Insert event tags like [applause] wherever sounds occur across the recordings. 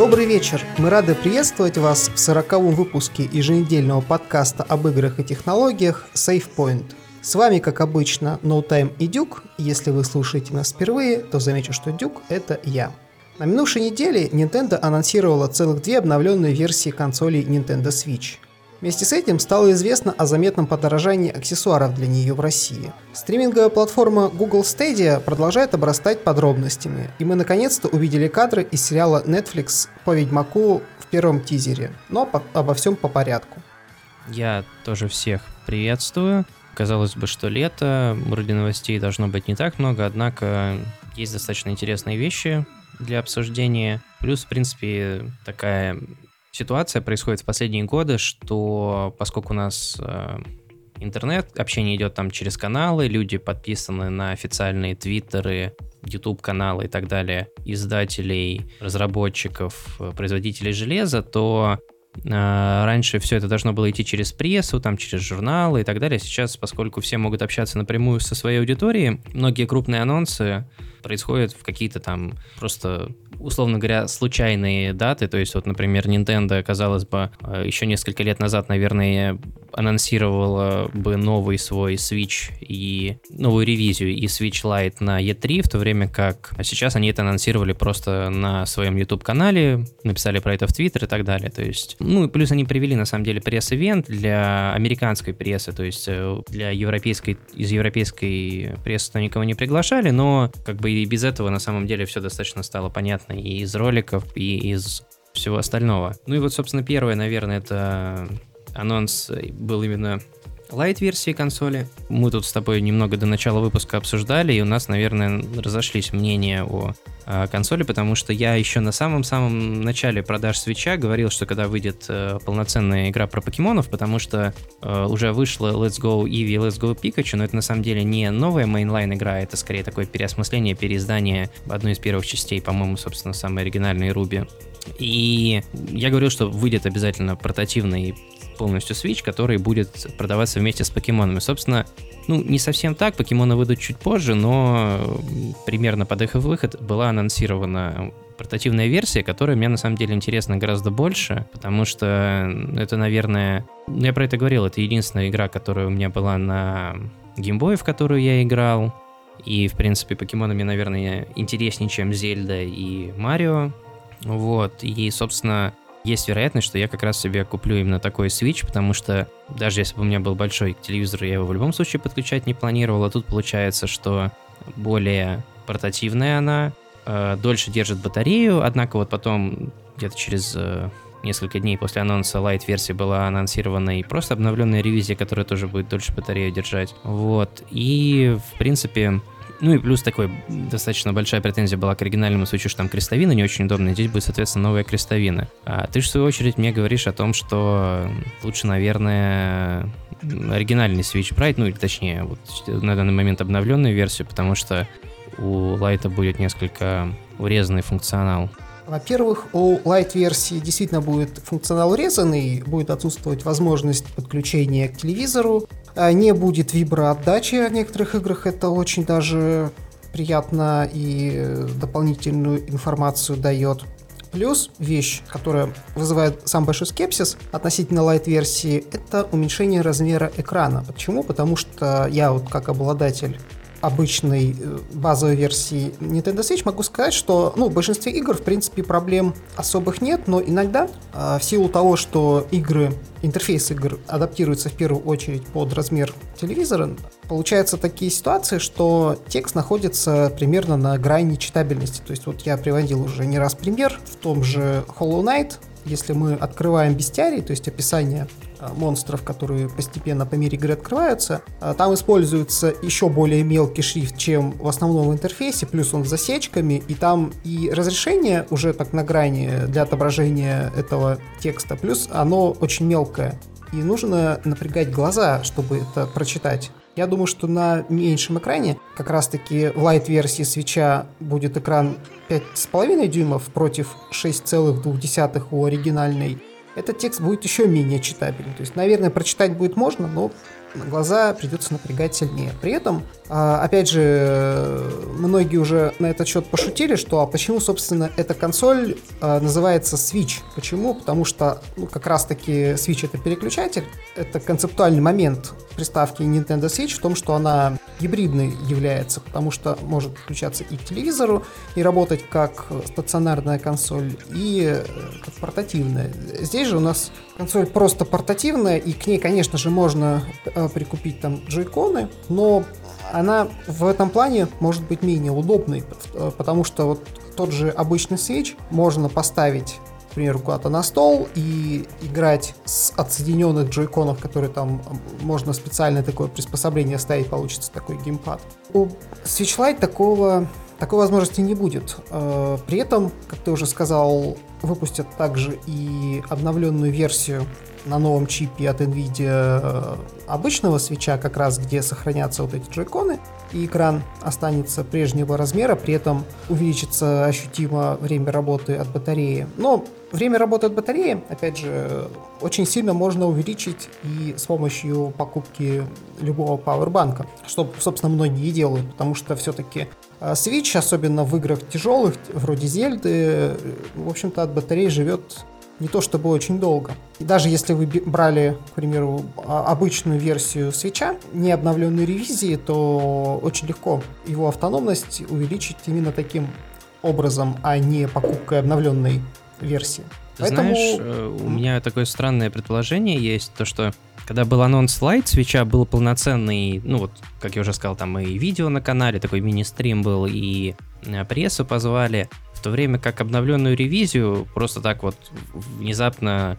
Добрый вечер! Мы рады приветствовать вас в сороковом выпуске еженедельного подкаста об играх и технологиях SafePoint. С вами, как обычно, NoTime и Дюк. Если вы слушаете нас впервые, то замечу, что Дюк — это я. На минувшей неделе Nintendo анонсировала целых две обновленные версии консолей Nintendo Switch — Вместе с этим стало известно о заметном подорожании аксессуаров для нее в России. Стриминговая платформа Google Stadia продолжает обрастать подробностями, и мы наконец-то увидели кадры из сериала Netflix по Ведьмаку в первом тизере, но по- обо всем по порядку. Я тоже всех приветствую. Казалось бы, что лето, вроде новостей должно быть не так много, однако есть достаточно интересные вещи для обсуждения. Плюс, в принципе, такая ситуация происходит в последние годы, что поскольку у нас э, интернет, общение идет там через каналы, люди подписаны на официальные твиттеры, YouTube-каналы и так далее, издателей, разработчиков, э, производителей железа, то э, раньше все это должно было идти через прессу, там через журналы и так далее. Сейчас, поскольку все могут общаться напрямую со своей аудиторией, многие крупные анонсы происходят в какие-то там просто, условно говоря, случайные даты. То есть вот, например, Nintendo, казалось бы, э, еще несколько лет назад, наверное, анонсировала бы новый свой Switch и новую ревизию и Switch Lite на E3, в то время как сейчас они это анонсировали просто на своем YouTube-канале, написали про это в Twitter и так далее. То есть, ну и плюс они привели на самом деле пресс-ивент для американской прессы, то есть э, для европейской, из европейской прессы никого не приглашали, но как бы и без этого на самом деле все достаточно стало понятно и из роликов, и из всего остального. Ну и вот, собственно, первое, наверное, это анонс был именно lite-версии консоли. Мы тут с тобой немного до начала выпуска обсуждали, и у нас, наверное, разошлись мнения о э, консоли, потому что я еще на самом-самом начале продаж Switch-а говорил, что когда выйдет э, полноценная игра про покемонов, потому что э, уже вышла Let's Go Eevee Let's Go Pikachu, но это на самом деле не новая mainline игра, это скорее такое переосмысление, переиздание одной из первых частей, по-моему, собственно, самой оригинальной Ruby. И я говорил, что выйдет обязательно портативный полностью Switch, который будет продаваться вместе с покемонами. Собственно, ну, не совсем так, покемоны выйдут чуть позже, но примерно под их выход была анонсирована портативная версия, которая мне на самом деле интересна гораздо больше, потому что это, наверное, ну, я про это говорил, это единственная игра, которая у меня была на геймбое, в которую я играл, и, в принципе, покемоны мне, наверное, интереснее, чем Зельда и Марио, вот, и, собственно, есть вероятность, что я как раз себе куплю именно такой Switch, потому что даже если бы у меня был большой телевизор, я его в любом случае подключать не планировал, а тут получается, что более портативная она, э, дольше держит батарею, однако вот потом где-то через э, несколько дней после анонса Lite-версии была анонсирована и просто обновленная ревизия, которая тоже будет дольше батарею держать. Вот. И, в принципе, ну и плюс такой достаточно большая претензия была к оригинальному Switch, что там крестовина не очень удобная, здесь будет, соответственно, новая крестовина. А ты в свою очередь, мне говоришь о том, что лучше, наверное, оригинальный Switch брать, ну или точнее, вот на данный момент обновленную версию, потому что у Лайта будет несколько урезанный функционал. Во-первых, у Lite-версии действительно будет функционал урезанный, будет отсутствовать возможность подключения к телевизору, а не будет виброотдачи в некоторых играх, это очень даже приятно и дополнительную информацию дает. Плюс вещь, которая вызывает сам большой скепсис относительно лайт-версии, это уменьшение размера экрана. Почему? Потому что я вот как обладатель обычной э, базовой версии Nintendo Switch могу сказать, что ну, в большинстве игр, в принципе, проблем особых нет, но иногда э, в силу того, что игры, интерфейс игр адаптируется в первую очередь под размер телевизора, получаются такие ситуации, что текст находится примерно на грани читабельности. То есть вот я приводил уже не раз пример в том же Hollow Knight, если мы открываем бестиарий, то есть описание а, монстров, которые постепенно по мере игры открываются, а, там используется еще более мелкий шрифт, чем в основном интерфейсе, плюс он с засечками, и там и разрешение уже так на грани для отображения этого текста, плюс оно очень мелкое. И нужно напрягать глаза, чтобы это прочитать. Я думаю, что на меньшем экране, как раз-таки в лайт-версии свеча будет экран 5,5 дюймов против 6,2 у оригинальной, этот текст будет еще менее читабельный. То есть, наверное, прочитать будет можно, но глаза придется напрягать сильнее. При этом, а, опять же, многие уже на этот счет пошутили, что а почему, собственно, эта консоль а, называется Switch? Почему? Потому что ну, как раз-таки Switch это переключатель, это концептуальный момент приставки Nintendo Switch в том, что она гибридной является, потому что может подключаться и к телевизору, и работать как стационарная консоль, и э, как портативная. Здесь же у нас консоль просто портативная, и к ней, конечно же, можно э, прикупить там джойконы, но она в этом плане может быть менее удобной, э, потому что вот тот же обычный Switch можно поставить к примеру, куда-то на стол и играть с отсоединенных джойконов, которые там можно специальное такое приспособление ставить, получится такой геймпад. У Switch Lite такого, такой возможности не будет. Э, при этом, как ты уже сказал, выпустят также и обновленную версию на новом чипе от NVIDIA э, обычного свеча, как раз где сохранятся вот эти джойконы, и экран останется прежнего размера, при этом увеличится ощутимо время работы от батареи. Но время работы от батареи, опять же, очень сильно можно увеличить и с помощью покупки любого пауэрбанка, что, собственно, многие и делают, потому что все-таки Switch, особенно в играх тяжелых, вроде Зельды, в общем-то, от батареи живет не то чтобы очень долго. И даже если вы брали, к примеру, а, обычную версию свеча, не обновленной ревизии, то очень легко его автономность увеличить именно таким образом, а не покупкой обновленной версии. Поэтому... Знаешь, э, у меня такое странное предположение есть, то что когда был анонс Light свеча, был полноценный, ну вот, как я уже сказал, там и видео на канале, такой мини-стрим был, и э, прессу позвали. В то время как обновленную ревизию просто так вот внезапно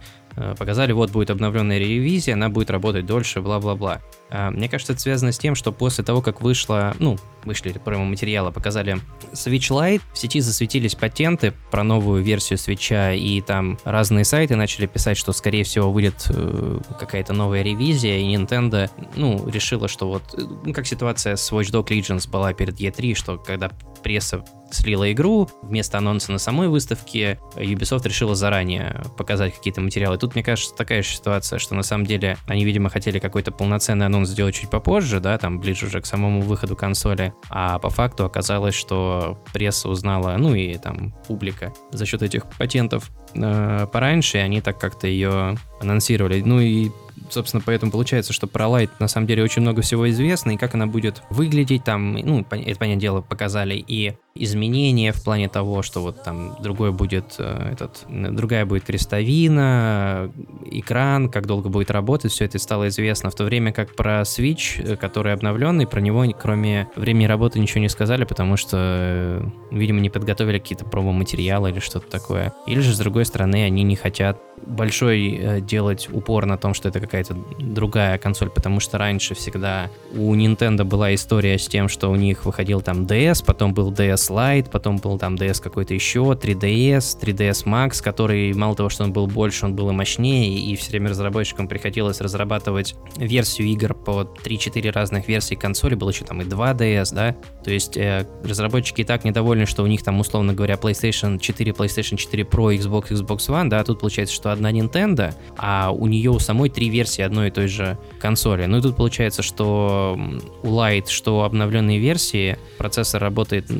показали, вот будет обновленная ревизия, она будет работать дольше, бла-бла-бла. А, мне кажется, это связано с тем, что после того, как вышло, ну, вышли промо-материалы, показали Switch Lite, в сети засветились патенты про новую версию свеча, и там разные сайты начали писать, что, скорее всего, выйдет э, какая-то новая ревизия, и Nintendo, ну, решила, что вот, э, ну, как ситуация с Watch Dogs Legends была перед E3, что когда пресса слила игру, вместо анонса на самой выставке Ubisoft решила заранее показать какие-то материалы. Тут, мне кажется, такая же ситуация, что на самом деле они, видимо, хотели какой-то полноценный анонс сделать чуть попозже, да, там ближе уже к самому выходу консоли, а по факту оказалось, что пресса узнала, ну и там публика за счет этих патентов э, пораньше, и они так как-то ее анонсировали. Ну и собственно, поэтому получается, что про Light на самом деле очень много всего известно, и как она будет выглядеть там, ну, это, понятное дело, показали и изменения в плане того, что вот там другой будет э, этот, другая будет крестовина, экран, как долго будет работать, все это стало известно, в то время как про Switch, э, который обновленный, про него кроме времени работы ничего не сказали, потому что, э, видимо, не подготовили какие-то промо-материалы или что-то такое. Или же, с другой стороны, они не хотят большой делать упор на том, что это какая-то другая консоль, потому что раньше всегда у Nintendo была история с тем, что у них выходил там DS, потом был DS Lite, потом был там DS какой-то еще, 3DS, 3DS Max, который мало того, что он был больше, он был и мощнее, и все время разработчикам приходилось разрабатывать версию игр по 3-4 разных версий консоли, был еще там и 2DS, да, то есть э, разработчики и так недовольны, что у них там, условно говоря, PlayStation 4, PlayStation 4 Pro, Xbox, Xbox One, да, тут получается, что одна Nintendo, а у нее у самой три версии одной и той же консоли. Ну и тут получается, что у Lite, что обновленные версии, процессор работает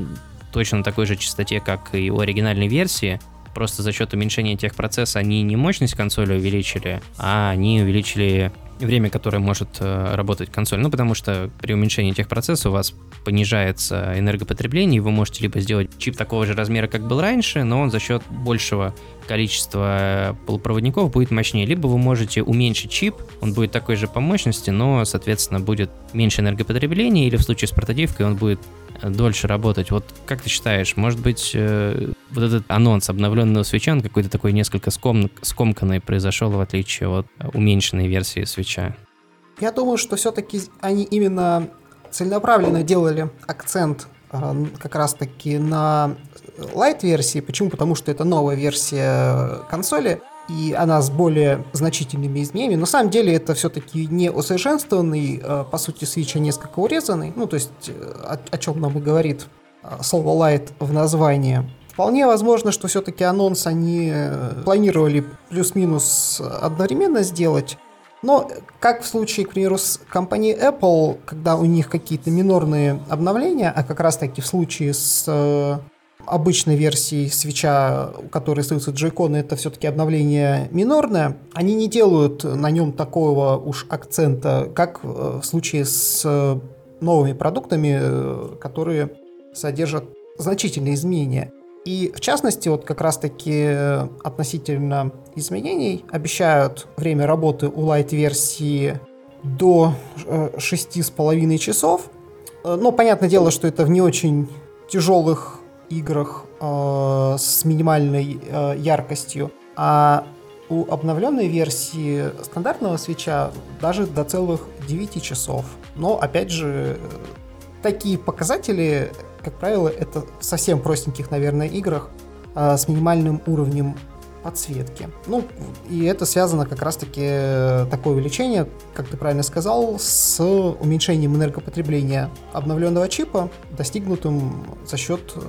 точно на такой же частоте, как и у оригинальной версии, просто за счет уменьшения техпроцесса они не мощность консоли увеличили, а они увеличили время, которое может э, работать консоль. Ну, потому что при уменьшении техпроцесса у вас понижается энергопотребление, и вы можете либо сделать чип такого же размера, как был раньше, но он за счет большего количества полупроводников будет мощнее. Либо вы можете уменьшить чип, он будет такой же по мощности, но, соответственно, будет меньше энергопотребления, или в случае с прототипкой он будет дольше работать. Вот как ты считаешь, может быть, э, вот этот анонс обновленного свеча, он какой-то такой несколько ском, скомканный произошел, в отличие от уменьшенной версии свеча? Я думаю, что все-таки они именно целенаправленно делали акцент э, как раз-таки на light-версии. Почему? Потому что это новая версия консоли, и она с более значительными изменениями. На самом деле это все-таки не усовершенствованный, э, по сути, Switch, а несколько урезанный. Ну, то есть э, о, о чем нам и говорит э, слово Light в названии. Вполне возможно, что все-таки анонс они планировали плюс-минус одновременно сделать. Но, как в случае, к примеру, с компанией Apple, когда у них какие-то минорные обновления, а как раз-таки в случае с обычной версией свеча, у которой остаются джейконы, это все-таки обновление минорное, они не делают на нем такого уж акцента, как э, в случае с э, новыми продуктами, э, которые содержат значительные изменения. И в частности, вот как раз-таки относительно изменений обещают время работы у лайт-версии до 6,5 часов. Но понятное дело, что это в не очень тяжелых играх э, с минимальной э, яркостью. А у обновленной версии стандартного свеча даже до целых 9 часов. Но, опять же, такие показатели, как правило, это в совсем простеньких, наверное, играх э, с минимальным уровнем подсветки. Ну, и это связано как раз-таки э, такое увеличение, как ты правильно сказал, с уменьшением энергопотребления обновленного чипа, достигнутым за счет э,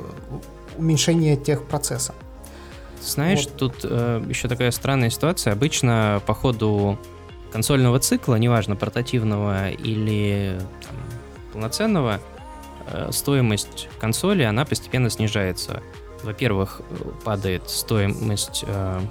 уменьшения техпроцесса. Знаешь, вот. тут э, еще такая странная ситуация. Обычно по ходу консольного цикла, неважно, портативного или там, полноценного, э, стоимость консоли, она постепенно снижается во-первых, падает стоимость э,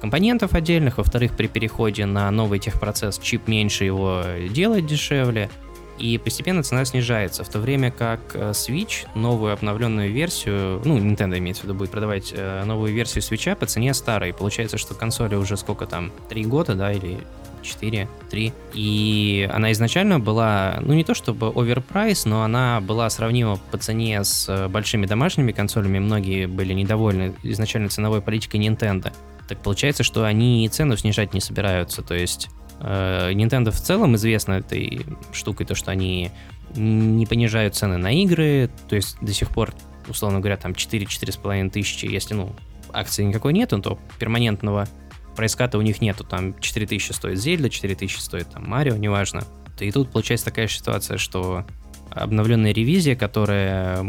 компонентов отдельных, во-вторых, при переходе на новый техпроцесс чип меньше его делать дешевле, и постепенно цена снижается, в то время как э, Switch, новую обновленную версию, ну, Nintendo имеется в виду, будет продавать э, новую версию Switch по цене старой. Получается, что консоли уже сколько там, три года, да, или 4, 3. И она изначально была, ну не то чтобы оверпрайс, но она была сравнима по цене с э, большими домашними консолями. Многие были недовольны изначально ценовой политикой Nintendo. Так получается, что они и цену снижать не собираются. То есть э, Nintendo в целом известна этой штукой, то, что они не понижают цены на игры, то есть до сих пор, условно говоря, там 4-4,5 тысячи, если, ну, акции никакой нету, то перманентного прайската у них нету, там 4000 стоит Зельда, 4000 стоит там Марио, неважно. И тут получается такая ситуация, что обновленная ревизия, которая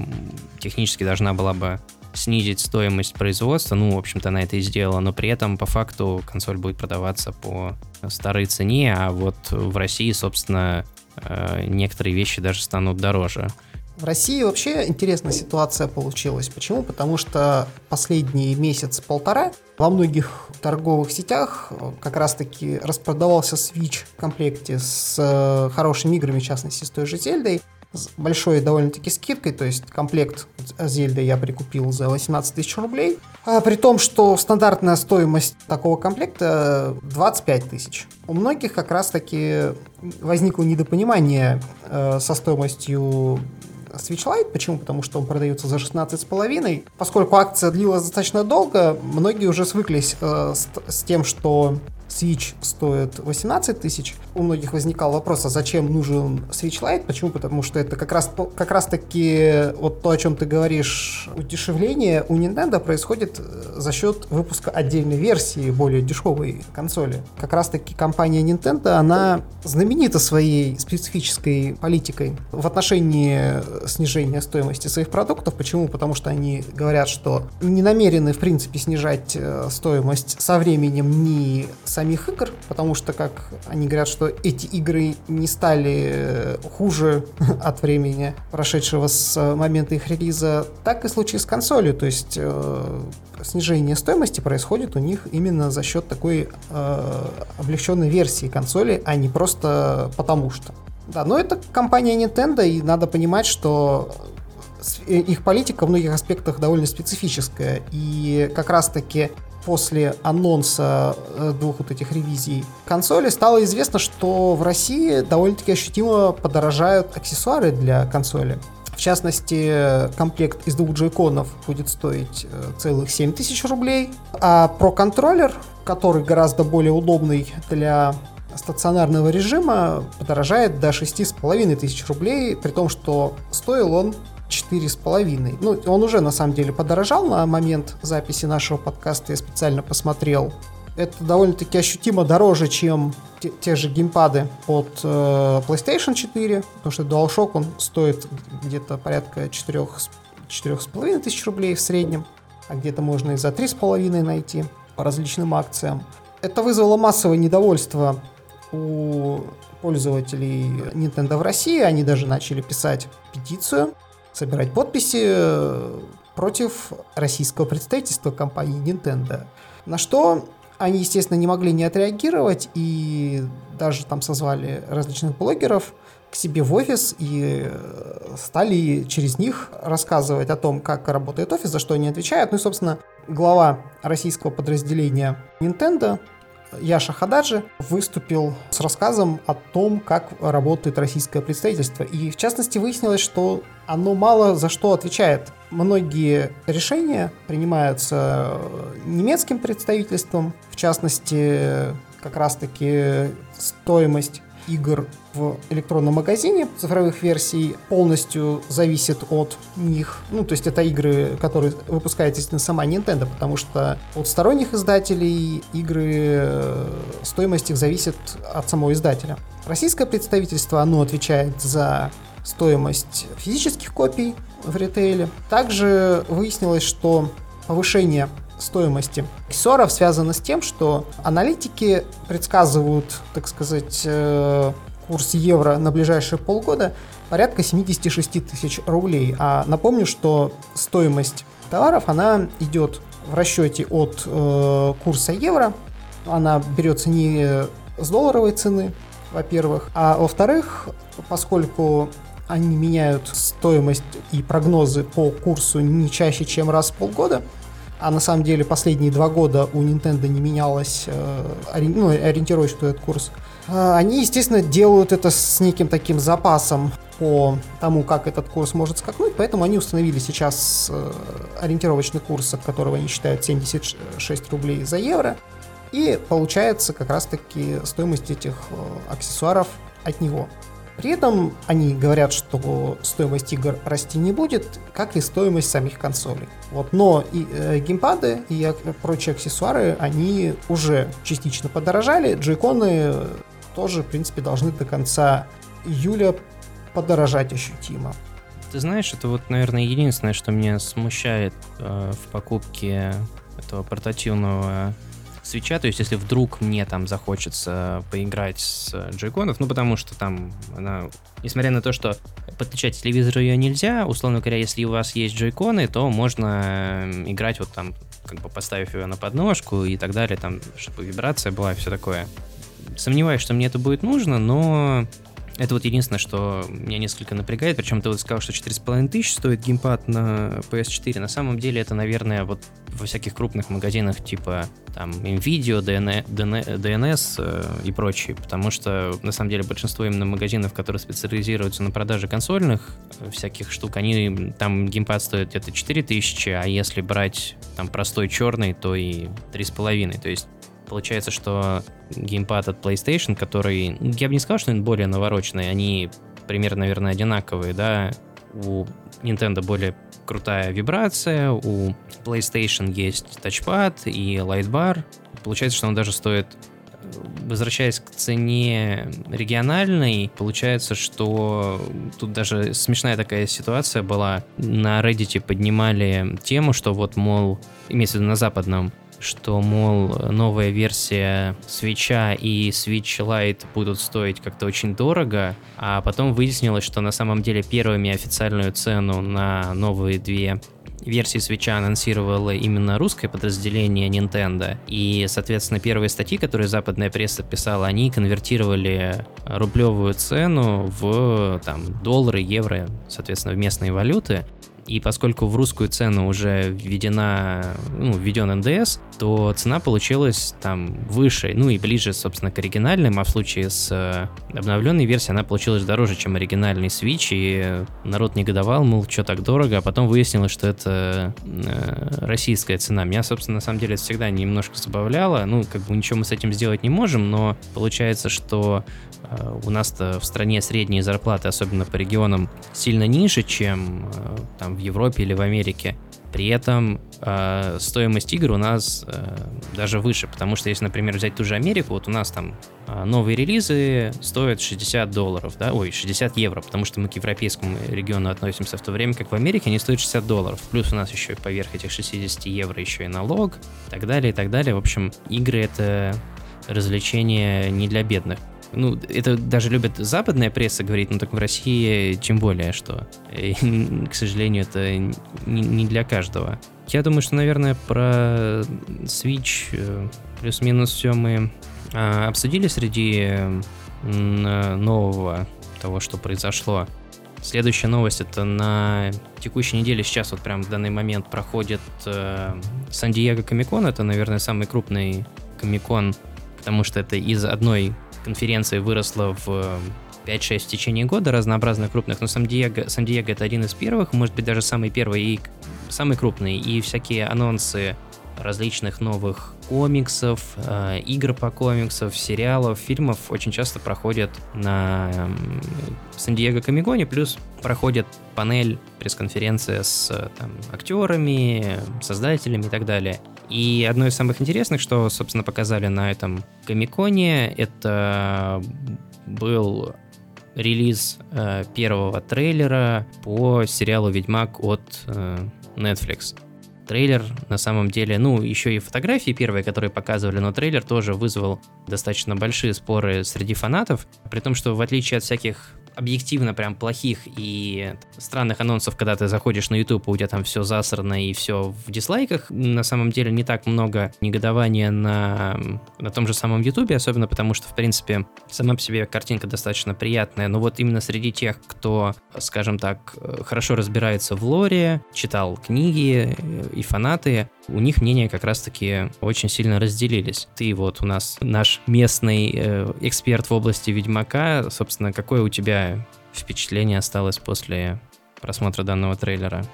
технически должна была бы снизить стоимость производства, ну, в общем-то, она это и сделала, но при этом по факту консоль будет продаваться по старой цене, а вот в России, собственно, э, некоторые вещи даже станут дороже. В России вообще интересная ситуация получилась. Почему? Потому что последний месяц-полтора во многих торговых сетях э, как раз-таки распродавался Switch в комплекте с э, хорошими играми, в частности, с той же Зельдой, с большой довольно-таки скидкой, то есть комплект Зельды я прикупил за 18 тысяч рублей, а при том, что стандартная стоимость такого комплекта 25 тысяч. У многих как раз-таки возникло недопонимание э, со стоимостью Switch Lite. Почему? Потому что он продается за 16,5. Поскольку акция длилась достаточно долго, многие уже свыклись э, с, с тем, что Switch стоит 18 тысяч, у многих возникал вопрос, а зачем нужен Switch Lite? Почему? Потому что это как раз, как раз таки вот то, о чем ты говоришь, удешевление у Nintendo происходит э, за счет выпуска отдельной версии более дешевой консоли. Как раз таки компания Nintendo, она знаменита своей специфической политикой в отношении снижения стоимости своих продуктов. Почему? Потому что они говорят, что не намерены, в принципе, снижать э, стоимость со временем ни самих игр, потому что, как они говорят, что эти игры не стали э, хуже [laughs] от времени, прошедшего с э, момента их релиза, так и случае с консолью, то есть э, снижение стоимости происходит у них именно за счет такой э, облегченной версии консоли, а не просто потому что. Да, но это компания Nintendo, и надо понимать, что их политика в многих аспектах довольно специфическая. И как раз-таки после анонса э, двух вот этих ревизий консоли стало известно, что в России довольно-таки ощутимо подорожают аксессуары для консоли. В частности, комплект из двух джойконов будет стоить э, целых 7 тысяч рублей, а про контроллер, который гораздо более удобный для стационарного режима, подорожает до 6,5 тысяч рублей, при том, что стоил он четыре с половиной. Ну, он уже на самом деле подорожал на момент записи нашего подкаста, я специально посмотрел. Это довольно-таки ощутимо дороже, чем те, те же геймпады от э, PlayStation 4, потому что DualShock он стоит где-то порядка 4, 4,5 тысяч рублей в среднем, а где-то можно и за 3,5 найти по различным акциям. Это вызвало массовое недовольство у пользователей Nintendo в России. Они даже начали писать петицию, собирать подписи э, против российского представительства компании Nintendo. На что они, естественно, не могли не отреагировать и даже там созвали различных блогеров к себе в офис и э, стали через них рассказывать о том, как работает офис, за что они отвечают. Ну и, собственно, глава российского подразделения Nintendo Яша Хададжи выступил с рассказом о том, как работает российское представительство. И, в частности, выяснилось, что оно мало за что отвечает. Многие решения принимаются немецким представительством, в частности, как раз-таки стоимость игр в электронном магазине цифровых версий полностью зависит от них. Ну, то есть это игры, которые выпускает, естественно, сама Nintendo, потому что от сторонних издателей игры, э, стоимость их зависит от самого издателя. Российское представительство, оно отвечает за стоимость физических копий в ритейле. Также выяснилось, что повышение стоимости аксессуаров связано с тем, что аналитики предсказывают, так сказать, э, курс евро на ближайшие полгода порядка 76 тысяч рублей. А напомню, что стоимость товаров, она идет в расчете от э, курса евро. Она берется не с долларовой цены, во-первых, а во-вторых, поскольку они меняют стоимость и прогнозы по курсу не чаще, чем раз в полгода, а на самом деле последние два года у Nintendo не менялось э, ну, ориентировочный этот курс, э, они, естественно, делают это с неким таким запасом по тому, как этот курс может скакнуть, поэтому они установили сейчас э, ориентировочный курс, от которого они считают 76 рублей за евро, и получается как раз-таки стоимость этих аксессуаров от него. При этом они говорят, что стоимость игр расти не будет, как и стоимость самих консолей. Вот, но и э, геймпады и прочие аксессуары, они уже частично подорожали. Джейконы тоже, в принципе, должны до конца июля подорожать ощутимо. Ты знаешь, это вот, наверное, единственное, что меня смущает э, в покупке этого портативного свеча, то есть если вдруг мне там захочется поиграть с джойконов, ну потому что там она, несмотря на то, что подключать телевизор ее нельзя, условно говоря, если у вас есть джойконы, то можно играть вот там, как бы поставив ее на подножку и так далее, там, чтобы вибрация была и все такое. Сомневаюсь, что мне это будет нужно, но это вот единственное, что меня несколько напрягает. Причем ты вот сказал, что 4,5 тысяч стоит геймпад на PS4. На самом деле это, наверное, вот во всяких крупных магазинах типа там NVIDIA, DNS э, и прочие. Потому что, на самом деле, большинство именно магазинов, которые специализируются на продаже консольных э, всяких штук, они там геймпад стоит где-то 4 тысячи, а если брать там простой черный, то и 3,5. То есть Получается, что геймпад от PlayStation, который, я бы не сказал, что он более навороченный, они примерно, наверное, одинаковые, да, у Nintendo более крутая вибрация, у PlayStation есть тачпад и лайтбар. Получается, что он даже стоит возвращаясь к цене региональной, получается, что тут даже смешная такая ситуация была. На Reddit поднимали тему, что вот, мол, имеется в виду на западном, что, мол, новая версия свеча и Switch Lite будут стоить как-то очень дорого, а потом выяснилось, что на самом деле первыми официальную цену на новые две версии свеча анонсировало именно русское подразделение Nintendo. И, соответственно, первые статьи, которые западная пресса писала, они конвертировали рублевую цену в там, доллары, евро, соответственно, в местные валюты. И поскольку в русскую цену уже введена, ну, введен НДС, то цена получилась там выше, ну и ближе, собственно, к оригинальным, а в случае с э, обновленной версией она получилась дороже, чем оригинальный Switch, и народ негодовал, мол, что так дорого, а потом выяснилось, что это э, российская цена. Меня, собственно, на самом деле это всегда немножко забавляло, ну, как бы ничего мы с этим сделать не можем, но получается, что э, у нас-то в стране средние зарплаты, особенно по регионам, сильно ниже, чем э, в Европе или в Америке. При этом э, стоимость игр у нас э, даже выше, потому что если, например, взять ту же Америку, вот у нас там э, новые релизы стоят 60 долларов, да, ой, 60 евро, потому что мы к европейскому региону относимся, в то время как в Америке они стоят 60 долларов. Плюс у нас еще поверх этих 60 евро еще и налог, и так далее, и так далее. В общем, игры это развлечение не для бедных. Ну, это даже любит западная пресса говорить, но так в России тем более, что, и, [laughs] к сожалению, это не, не для каждого. Я думаю, что, наверное, про Switch э, плюс-минус все мы а, обсудили среди нового того, что произошло. Следующая новость это на текущей неделе сейчас вот прям в данный момент проходит э, Сан-Диего Комикон. Это, наверное, самый крупный комикон, потому что это из одной конференции выросло в 5-6 в течение года разнообразных крупных, но Сан-Диего, Сан-Диего это один из первых, может быть даже самый первый и самый крупный, и всякие анонсы различных новых комиксов, э, игр по комиксам, сериалов, фильмов очень часто проходят на э, Сан-Диего Комиконе, плюс проходит панель, пресс-конференция с там, актерами, создателями и так далее. И одно из самых интересных, что, собственно, показали на этом Комиконе, это был релиз э, первого трейлера по сериалу «Ведьмак» от э, Netflix. Трейлер на самом деле, ну, еще и фотографии первые, которые показывали, но трейлер тоже вызвал достаточно большие споры среди фанатов, при том, что в отличие от всяких объективно прям плохих и странных анонсов, когда ты заходишь на YouTube, у тебя там все засрано и все в дизлайках. На самом деле не так много негодования на, на том же самом YouTube, особенно потому что, в принципе, сама по себе картинка достаточно приятная, но вот именно среди тех, кто, скажем так, хорошо разбирается в лоре, читал книги и фанаты, у них мнения как раз-таки очень сильно разделились. Ты вот у нас наш местный э, эксперт в области Ведьмака, собственно, какое у тебя впечатление осталось после просмотра данного трейлера?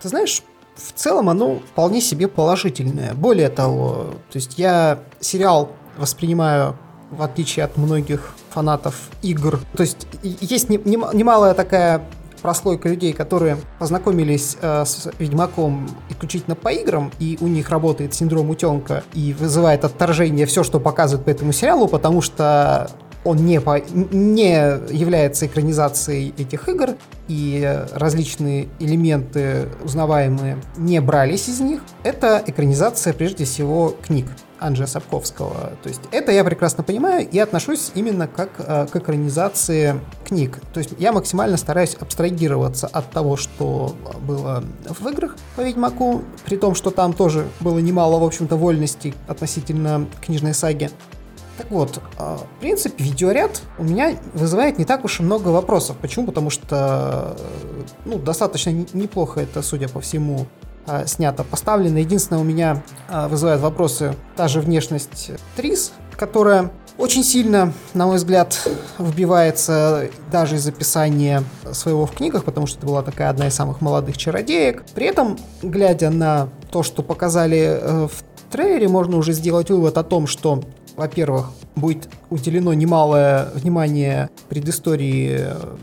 Ты знаешь, в целом оно вполне себе положительное. Более того, то есть я сериал воспринимаю в отличие от многих фанатов игр. То есть есть немалая такая прослойка людей, которые познакомились э, с Ведьмаком исключительно по играм, и у них работает синдром утенка и вызывает отторжение все, что показывают по этому сериалу, потому что он не, по, не является экранизацией этих игр, и различные элементы узнаваемые не брались из них. Это экранизация, прежде всего, книг. Анджея Сапковского. То есть это я прекрасно понимаю и отношусь именно как э, к экранизации книг. То есть я максимально стараюсь абстрагироваться от того, что было в играх по Ведьмаку, при том, что там тоже было немало, в общем-то, вольностей относительно книжной саги. Так вот, э, в принципе, видеоряд у меня вызывает не так уж и много вопросов. Почему? Потому что э, ну, достаточно неплохо это, судя по всему, э, снято, поставлено. Единственное, у меня э, вызывает вопросы та же внешность Трис, которая очень сильно, на мой взгляд, вбивается даже из описания своего в книгах, потому что это была такая одна из самых молодых чародеек. При этом, глядя на то, что показали в трейлере, можно уже сделать вывод о том, что, во-первых, будет уделено немалое внимание предыстории э,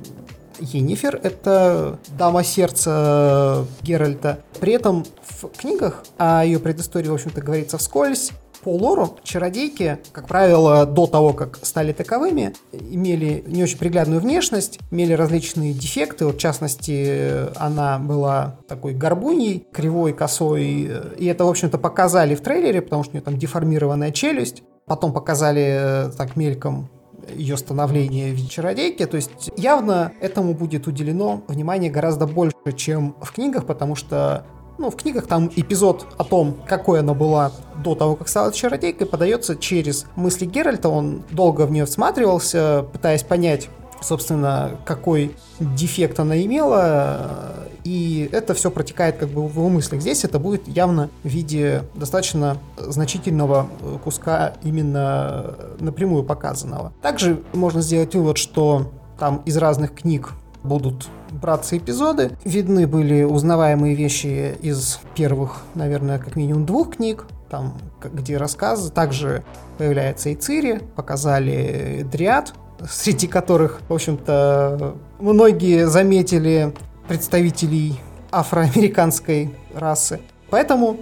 Енифер — это дама сердца Геральта. При этом в книгах о ее предыстории, в общем-то, говорится вскользь. По лору чародейки, как правило, до того, как стали таковыми, имели не очень приглядную внешность, имели различные дефекты. Вот, в частности, она была такой горбуней, кривой, косой. И это, в общем-то, показали в трейлере, потому что у нее там деформированная челюсть. Потом показали так мельком ее становление в виде чародейки. То есть явно этому будет уделено внимание гораздо больше, чем в книгах, потому что ну, в книгах там эпизод о том, какой она была до того, как стала чародейкой, подается через мысли Геральта. Он долго в нее всматривался, пытаясь понять, собственно, какой дефект она имела, и это все протекает как бы в его мыслях. Здесь это будет явно в виде достаточно значительного куска именно напрямую показанного. Также можно сделать вывод, что там из разных книг будут браться эпизоды. Видны были узнаваемые вещи из первых, наверное, как минимум двух книг, там, где рассказы. Также появляется и Цири, показали Дриад, среди которых, в общем-то, многие заметили представителей афроамериканской расы. Поэтому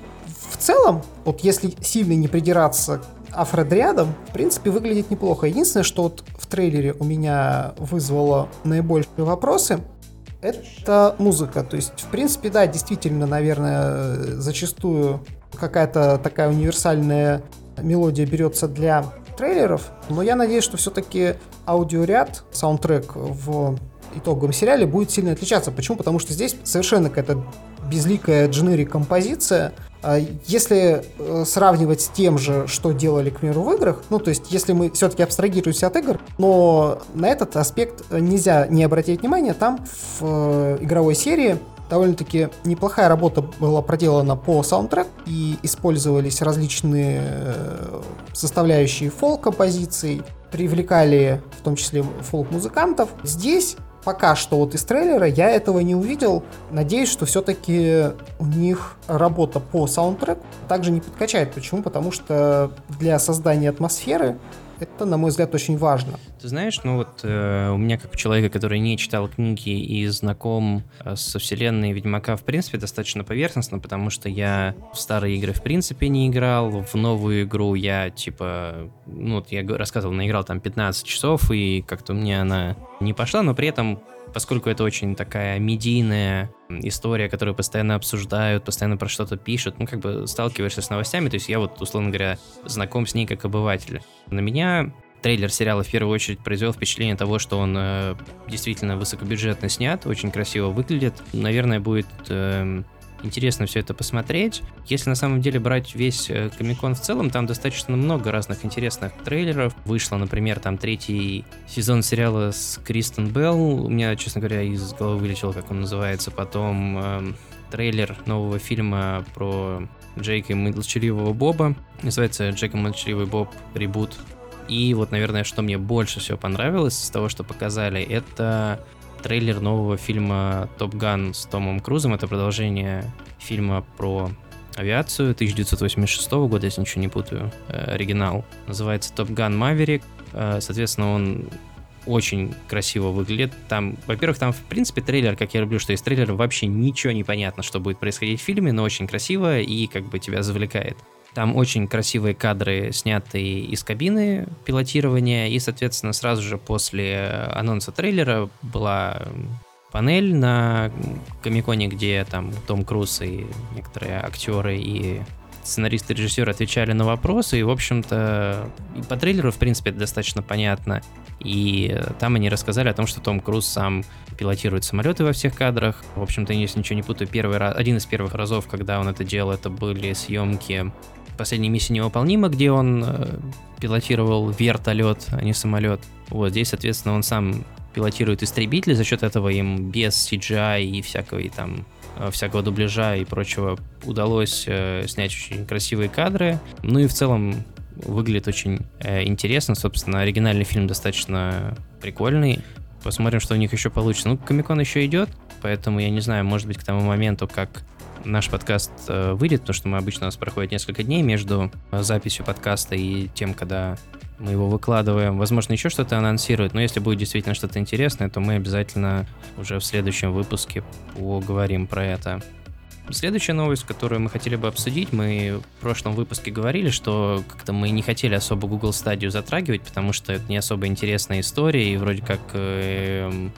в целом, вот если сильно не придираться афродриадом, в принципе, выглядит неплохо. Единственное, что вот в трейлере у меня вызвало наибольшие вопросы, это музыка. То есть, в принципе, да, действительно, наверное, зачастую какая-то такая универсальная мелодия берется для трейлеров, но я надеюсь, что все-таки аудиоряд, саундтрек в итоговом сериале будет сильно отличаться. Почему? Потому что здесь совершенно какая-то безликая дженерик композиция. А если э, сравнивать с тем же, что делали, к примеру, в играх, ну, то есть, если мы все-таки абстрагируемся от игр, но на этот аспект нельзя не обратить внимания, там в э, игровой серии довольно-таки неплохая работа была проделана по саундтреку, и использовались различные э, составляющие фолк-композиций, привлекали в том числе фолк-музыкантов. Здесь пока что вот из трейлера я этого не увидел. Надеюсь, что все-таки у них работа по саундтреку также не подкачает. Почему? Потому что для создания атмосферы это, на мой взгляд, очень важно. Ты знаешь, ну вот э, у меня, как у человека, который не читал книги и знаком э, со вселенной Ведьмака, в принципе, достаточно поверхностно, потому что я в старые игры в принципе не играл, в новую игру я, типа, ну вот я рассказывал, наиграл там 15 часов, и как-то мне она не пошла, но при этом поскольку это очень такая медийная история, которую постоянно обсуждают, постоянно про что-то пишут, ну, как бы сталкиваешься с новостями, то есть я вот, условно говоря, знаком с ней как обыватель. На меня трейлер сериала в первую очередь произвел впечатление того, что он э, действительно высокобюджетно снят, очень красиво выглядит. Наверное, будет э, интересно все это посмотреть. Если на самом деле брать весь э, Комикон в целом, там достаточно много разных интересных трейлеров. Вышло, например, там третий сезон сериала с Кристен Белл. У меня, честно говоря, из головы вылетело, как он называется. Потом э, трейлер нового фильма про Джейка и молчаливого Боба. Называется Джейк и молчаливый Боб ребут. И вот, наверное, что мне больше всего понравилось из того, что показали, это трейлер нового фильма «Топ Ган» с Томом Крузом. Это продолжение фильма про авиацию 1986 года, если ничего не путаю, э, оригинал. Называется «Топ Ган Маверик». Э, соответственно, он очень красиво выглядит. Там, во-первых, там, в принципе, трейлер, как я люблю, что из трейлера вообще ничего не понятно, что будет происходить в фильме, но очень красиво и как бы тебя завлекает. Там очень красивые кадры, снятые из кабины пилотирования, и, соответственно, сразу же после анонса трейлера была панель на Комиконе, где там Том Круз и некоторые актеры и сценаристы и режиссеры отвечали на вопросы, и, в общем-то, и по трейлеру, в принципе, это достаточно понятно. И там они рассказали о том, что Том Круз сам пилотирует самолеты во всех кадрах. В общем-то, если ничего не путаю, первый раз, один из первых разов, когда он это делал, это были съемки последней миссии невыполнима, где он э, пилотировал вертолет, а не самолет. Вот здесь, соответственно, он сам пилотирует истребитель, за счет этого им без CGI и всякого и там э, всякого дубляжа и прочего удалось э, снять очень красивые кадры. Ну и в целом выглядит очень э, интересно. Собственно, оригинальный фильм достаточно прикольный. Посмотрим, что у них еще получится. Ну, Комикон еще идет, поэтому я не знаю, может быть, к тому моменту, как наш подкаст э, выйдет, потому что мы обычно у нас проходит несколько дней между э, записью подкаста и тем, когда мы его выкладываем. Возможно, еще что-то анонсируют, но если будет действительно что-то интересное, то мы обязательно уже в следующем выпуске поговорим про это. Следующая новость, которую мы хотели бы обсудить, мы в прошлом выпуске говорили, что как-то мы не хотели особо Google Stadia затрагивать, потому что это не особо интересная история, и вроде как э,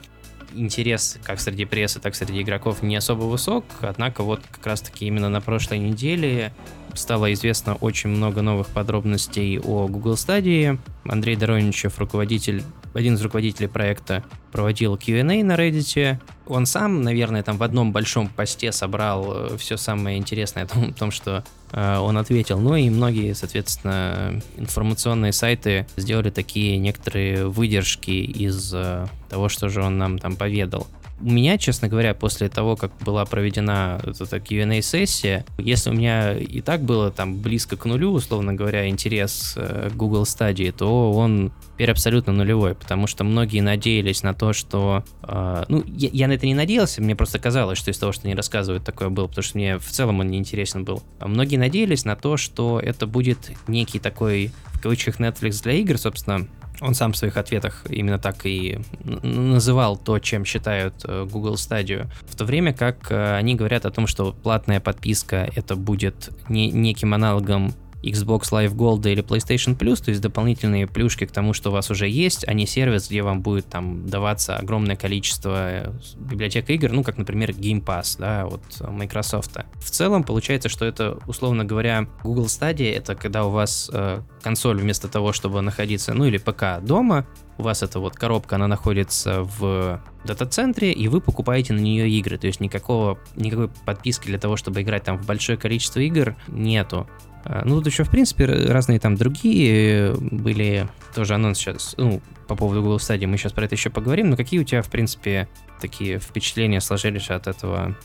интерес как среди прессы, так и среди игроков не особо высок, однако вот как раз-таки именно на прошлой неделе стало известно очень много новых подробностей о Google Stadia. Андрей Дороничев, руководитель, один из руководителей проекта, проводил Q&A на Reddit. Он сам, наверное, там в одном большом посте собрал э, все самое интересное о том, что э, он ответил. Ну и многие, соответственно, информационные сайты сделали такие некоторые выдержки из э, того, что же он нам там поведал. У меня, честно говоря, после того, как была проведена эта Q&A-сессия, если у меня и так было там близко к нулю, условно говоря, интерес э, Google Stadia, то он теперь абсолютно нулевой, потому что многие надеялись на то, что... Э, ну, я, я на это не надеялся, мне просто казалось, что из того, что они рассказывают, такое было, потому что мне в целом он не интересен был. А многие надеялись на то, что это будет некий такой, в кавычках, Netflix для игр, собственно, он сам в своих ответах именно так и называл то, чем считают э, Google Stadia. В то время как э, они говорят о том, что платная подписка это будет не, неким аналогом Xbox Live Gold или PlayStation Plus, то есть дополнительные плюшки к тому, что у вас уже есть, а не сервис, где вам будет там даваться огромное количество э, библиотек игр, ну, как, например, Game Pass, да, от Microsoft. В целом, получается, что это, условно говоря, Google Stadia, это когда у вас э, консоль вместо того, чтобы находиться, ну, или ПК дома, у вас эта вот коробка, она находится в дата-центре, и вы покупаете на нее игры. То есть никакого, никакой подписки для того, чтобы играть там в большое количество игр, нету. А, ну, тут еще, в принципе, разные там другие были тоже анонс сейчас, ну, по поводу Google Stadia, мы сейчас про это еще поговорим, но какие у тебя, в принципе, такие впечатления сложились от этого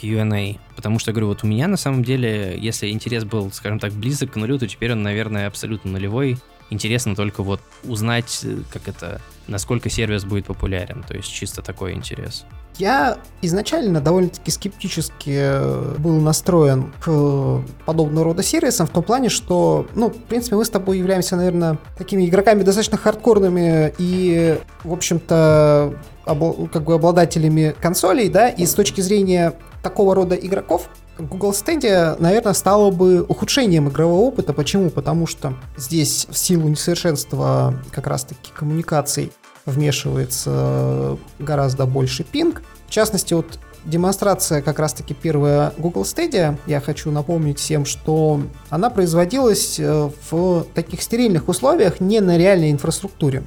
Q&A? Потому что, говорю, вот у меня, на самом деле, если интерес был, скажем так, близок к нулю, то теперь он, наверное, абсолютно нулевой. Интересно только вот узнать, э, как это, насколько сервис будет популярен, то есть чисто такой интерес. Я изначально довольно-таки скептически э, был настроен к подобного рода сервисам в том плане, что, ну, в принципе, мы с тобой являемся, наверное, такими игроками достаточно хардкорными и, в общем-то, как бы обладателями консолей, да, и с точки зрения такого рода игроков, Google Stadia, наверное, стало бы ухудшением игрового опыта. Почему? Потому что здесь в силу несовершенства как раз-таки коммуникаций вмешивается гораздо больше пинг. В частности, вот демонстрация как раз-таки первая Google Stadia, я хочу напомнить всем, что она производилась э, в таких стерильных условиях, не на реальной инфраструктуре.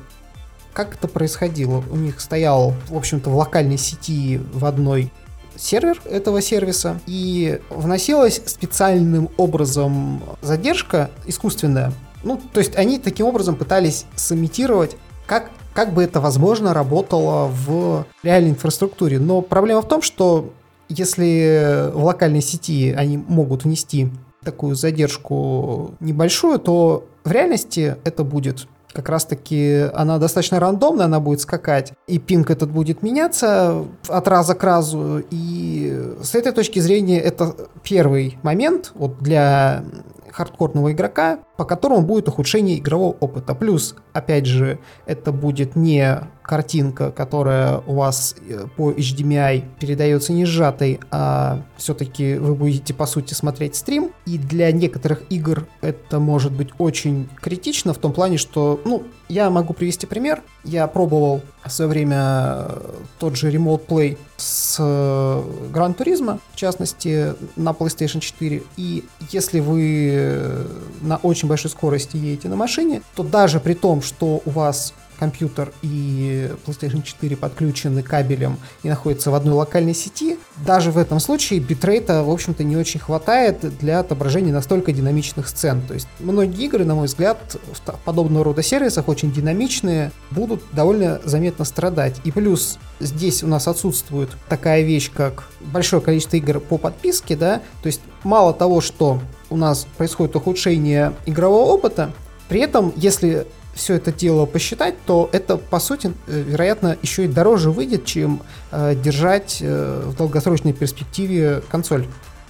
Как это происходило? У них стоял, в общем-то, в локальной сети в одной сервер этого сервиса, и вносилась специальным образом задержка искусственная. Ну, то есть они таким образом пытались сымитировать, как как бы это, возможно, работало в реальной инфраструктуре. Но проблема в том, что если в локальной сети они могут внести такую задержку небольшую, то в реальности это будет как раз-таки она достаточно рандомная, она будет скакать, и пинг этот будет меняться от раза к разу, и с этой точки зрения это первый момент вот для хардкорного игрока, по которому будет ухудшение игрового опыта. Плюс, опять же, это будет не картинка, которая у вас э, по HDMI передается не сжатой, а все-таки вы будете, по сути, смотреть стрим. И для некоторых игр это может быть очень критично в том плане, что, ну, я могу привести пример. Я пробовал в свое время э, тот же Remote Play с Gran э, Turismo, в частности, на PlayStation 4. И если вы на очень большой скорости едете на машине, то даже при том, что у вас компьютер и PlayStation 4 подключены кабелем и находятся в одной локальной сети, даже в этом случае битрейта, в общем-то, не очень хватает для отображения настолько динамичных сцен. То есть многие игры, на мой взгляд, в подобного рода сервисах очень динамичные, будут довольно заметно страдать. И плюс здесь у нас отсутствует такая вещь, как большое количество игр по подписке, да, то есть мало того, что у нас происходит ухудшение игрового опыта, при этом, если все это дело посчитать, то это, по сути, э, вероятно, еще и дороже выйдет, чем э, держать э, в долгосрочной перспективе консоль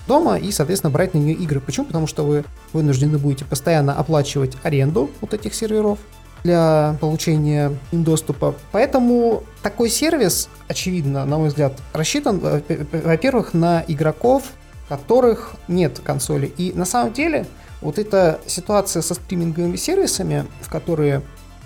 дома и, соответственно, брать на нее игры. Почему? Потому что вы вынуждены будете постоянно оплачивать аренду вот этих серверов для получения им доступа. Поэтому такой сервис, очевидно, на мой взгляд, рассчитан, во-первых, на игроков, которых нет консоли. И на самом деле вот эта ситуация со стриминговыми сервисами, в которые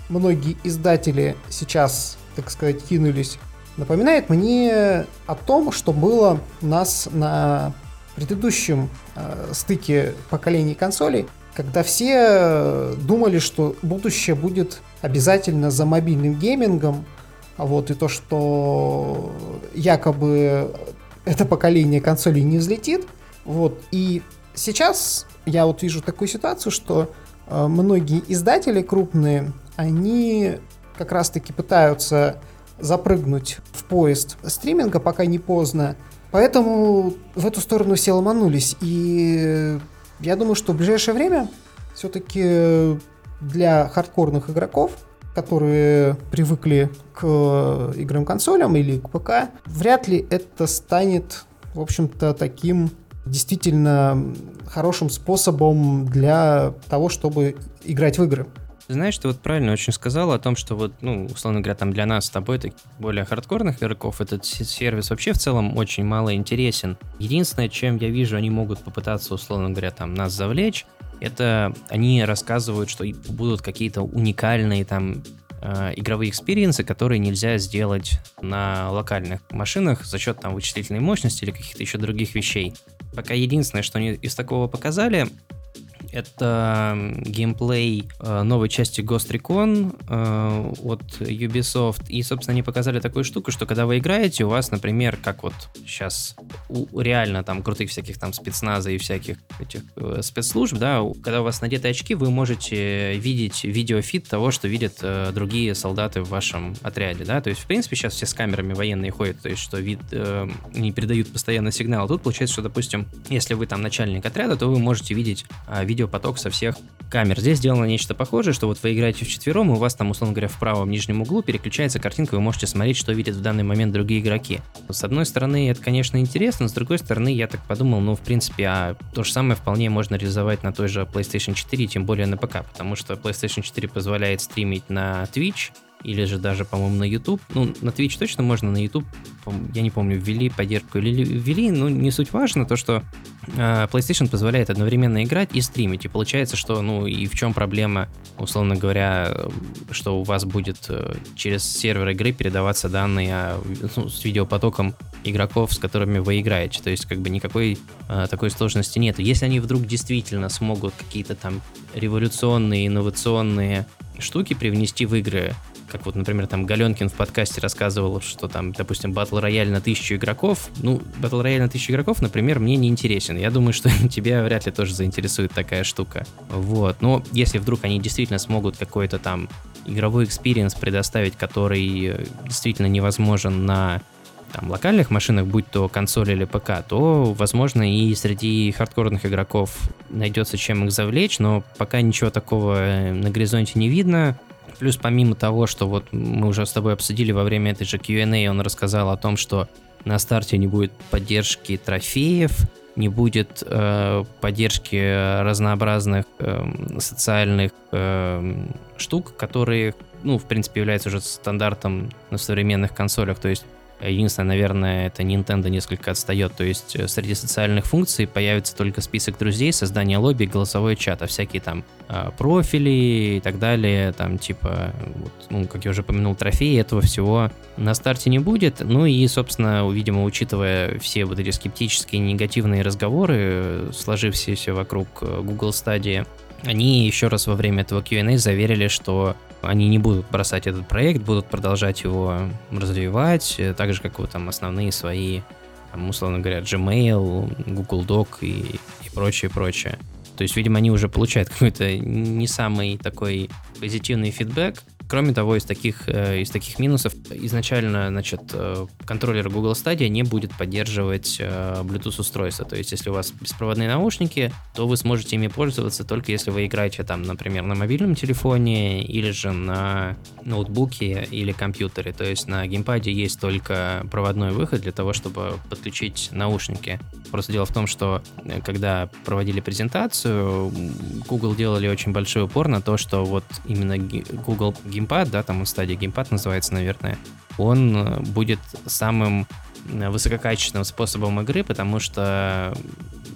многие издатели сейчас, так сказать, кинулись, напоминает мне о том, что было у нас на предыдущем э, стыке поколений консолей, когда все думали, что будущее будет обязательно за мобильным геймингом, вот и то, что якобы это поколение консолей не взлетит, вот, и сейчас я вот вижу такую ситуацию, что э, многие издатели крупные, они как раз-таки пытаются запрыгнуть в поезд стриминга, пока не поздно. Поэтому в эту сторону все ломанулись. И я думаю, что в ближайшее время все-таки для хардкорных игроков, которые привыкли к играм консолям или к ПК, вряд ли это станет, в общем-то, таким действительно хорошим способом для того, чтобы играть в игры. Знаешь, ты вот правильно очень сказал о том, что вот, ну, условно говоря, там для нас с тобой, таких более хардкорных игроков, этот сервис вообще в целом очень мало интересен. Единственное, чем я вижу, они могут попытаться, условно говоря, там нас завлечь, это они рассказывают, что будут какие-то уникальные там э, игровые экспириенсы, которые нельзя сделать на локальных машинах за счет там вычислительной мощности или каких-то еще других вещей. Пока единственное, что они из такого показали, это геймплей э, новой части Ghost Recon э, от Ubisoft. И, собственно, они показали такую штуку, что когда вы играете, у вас, например, как вот сейчас у реально там крутых всяких там спецназа и всяких этих э, спецслужб, да, когда у вас надеты очки, вы можете видеть видеофит того, что видят другие солдаты в вашем отряде, да, то есть, в принципе, сейчас все с камерами военные ходят, то есть, что вид э, не передают постоянно сигнал. Тут получается, что, допустим, если вы там начальник отряда, то вы можете видеть э, видеопоток со всех камер. Здесь сделано нечто похожее, что вот вы играете в четвером, и у вас там, условно говоря, в правом нижнем углу переключается картинка, вы можете смотреть, что видят в данный момент другие игроки. С одной стороны, это, конечно, интересно, с другой стороны, я так подумал, ну, в принципе, а то же самое вполне можно реализовать на той же PlayStation 4, тем более на ПК, потому что PlayStation 4 позволяет стримить на Twitch, или же даже, по-моему, на YouTube. Ну, на Twitch точно можно, на YouTube, я не помню, ввели поддержку или ввели, но не суть важно, то, что э, PlayStation позволяет одновременно играть и стримить, и получается, что, ну, и в чем проблема, условно говоря, что у вас будет э, через сервер игры передаваться данные о, ну, с видеопотоком игроков, с которыми вы играете, то есть, как бы, никакой э, такой сложности нет. Если они вдруг действительно смогут какие-то там революционные, инновационные штуки привнести в игры, как вот, например, там Галенкин в подкасте рассказывал, что там, допустим, батл рояль на тысячу игроков. Ну, батл рояль на тысячу игроков, например, мне не интересен. Я думаю, [laughs] что тебя вряд ли тоже заинтересует такая штука. Вот. Но если вдруг они действительно смогут какой-то там игровой экспириенс предоставить, который э, действительно невозможен на там, локальных машинах, будь то консоль или ПК, то, возможно, и среди хардкорных игроков найдется чем их завлечь, но пока ничего такого э, на горизонте не видно. Плюс помимо того, что вот мы уже с тобой обсудили во время этой же Q&A, он рассказал о том, что на старте не будет поддержки трофеев, не будет э, поддержки разнообразных э, социальных э, штук, которые, ну, в принципе, являются уже стандартом на современных консолях. То есть Единственное, наверное, это Nintendo несколько отстает. То есть э, среди социальных функций появится только список друзей, создание лобби, голосовой чат, а всякие там а, профили и так далее, там типа, вот, ну, как я уже упомянул, трофеи, этого всего на старте не будет. Ну и, собственно, видимо, учитывая все вот эти скептические негативные разговоры, э, сложившиеся вокруг э, Google Stadia, они еще раз во время этого Q&A заверили, что они не будут бросать этот проект, будут продолжать его развивать, э, так же, как вот там основные свои, там, условно говоря, Gmail, Google Doc и, и прочее, прочее. То есть, видимо, они уже получают [laughs] какой-то не самый такой позитивный фидбэк, Кроме того, из таких, э, из таких минусов изначально, значит, э, контроллер Google Stadia не будет поддерживать э, Bluetooth устройства. То есть, если у вас беспроводные наушники, то вы сможете ими пользоваться только если вы играете там, например, на мобильном телефоне или же на ноутбуке или компьютере. То есть на геймпаде есть только проводной выход для того, чтобы подключить наушники. Просто дело в том, что когда проводили презентацию, Google делали очень большой упор на то, что вот именно Google геймпад, да, там стадия геймпад называется, наверное, он э, будет самым э, высококачественным способом игры, потому что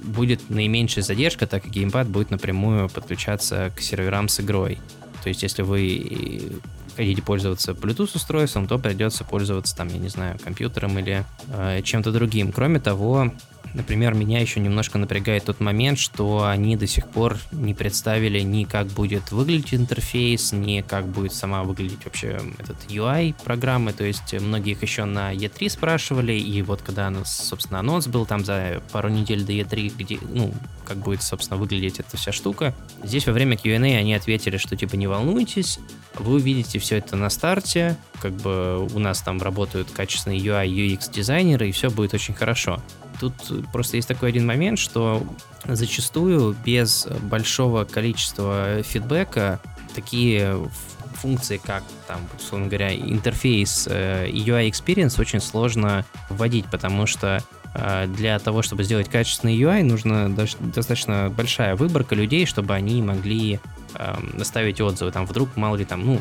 будет наименьшая задержка, так как геймпад будет напрямую подключаться к серверам с игрой. То есть, если вы хотите пользоваться Bluetooth устройством, то придется пользоваться там, я не знаю, компьютером или э, чем-то другим. Кроме того, Например, меня еще немножко напрягает тот момент, что они до сих пор не представили ни как будет выглядеть интерфейс, ни как будет сама выглядеть вообще этот UI программы. То есть многие их еще на E3 спрашивали, и вот когда, собственно, анонс был там за пару недель до E3, где, ну, как будет, собственно, выглядеть эта вся штука. Здесь во время Q&A они ответили, что типа не волнуйтесь, вы увидите все это на старте, как бы у нас там работают качественные UI, UX дизайнеры, и все будет очень хорошо. Тут просто есть такой один момент, что зачастую без большого количества фидбэка такие функции, как там, условно говоря, интерфейс э, UI experience очень сложно вводить, потому что для того, чтобы сделать качественный UI, нужно достаточно большая выборка людей, чтобы они могли оставить отзывы. Там вдруг, мало ли там, ну,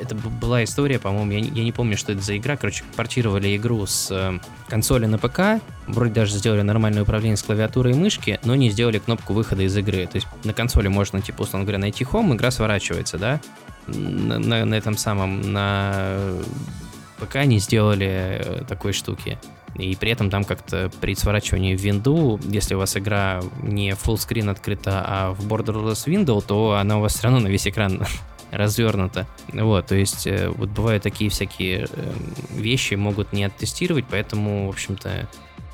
это была история, по-моему, я, я не помню, что это за игра. Короче, портировали игру с э, консоли на ПК, вроде даже сделали нормальное управление с клавиатурой и мышки, но не сделали кнопку выхода из игры. То есть на консоли можно, типа, условно говоря, найти Home, игра сворачивается, да? На, на, на этом самом, на ПК не сделали э, такой штуки. И при этом там как-то при сворачивании в винду, если у вас игра не full открыта, а в borderless window, то она у вас все равно на весь экран [laughs] развернута. Вот, то есть э, вот бывают такие всякие э, вещи, могут не оттестировать, поэтому, в общем-то,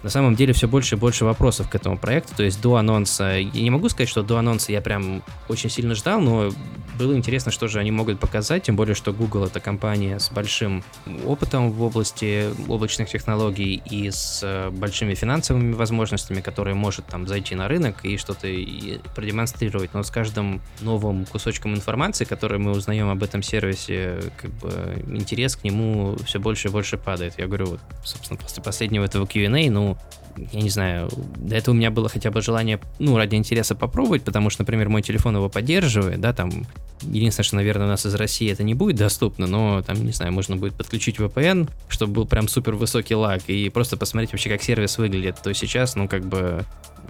на самом деле все больше и больше вопросов к этому проекту. То есть до анонса, я не могу сказать, что до анонса я прям очень сильно ждал, но было интересно, что же они могут показать, тем более, что Google это компания с большим опытом в области облачных технологий и с э, большими финансовыми возможностями, которые может там зайти на рынок и что-то продемонстрировать. Но с каждым новым кусочком информации, который мы узнаем об этом сервисе, как бы интерес к нему все больше и больше падает. Я говорю, вот, собственно, после последнего этого Q&A, ну, я не знаю, до этого у меня было хотя бы желание, ну, ради интереса попробовать, потому что, например, мой телефон его поддерживает, да, там, единственное, что, наверное, у нас из России это не будет доступно, но, там, не знаю, можно будет подключить VPN, чтобы был прям супер высокий лаг, и просто посмотреть вообще, как сервис выглядит, то сейчас, ну, как бы,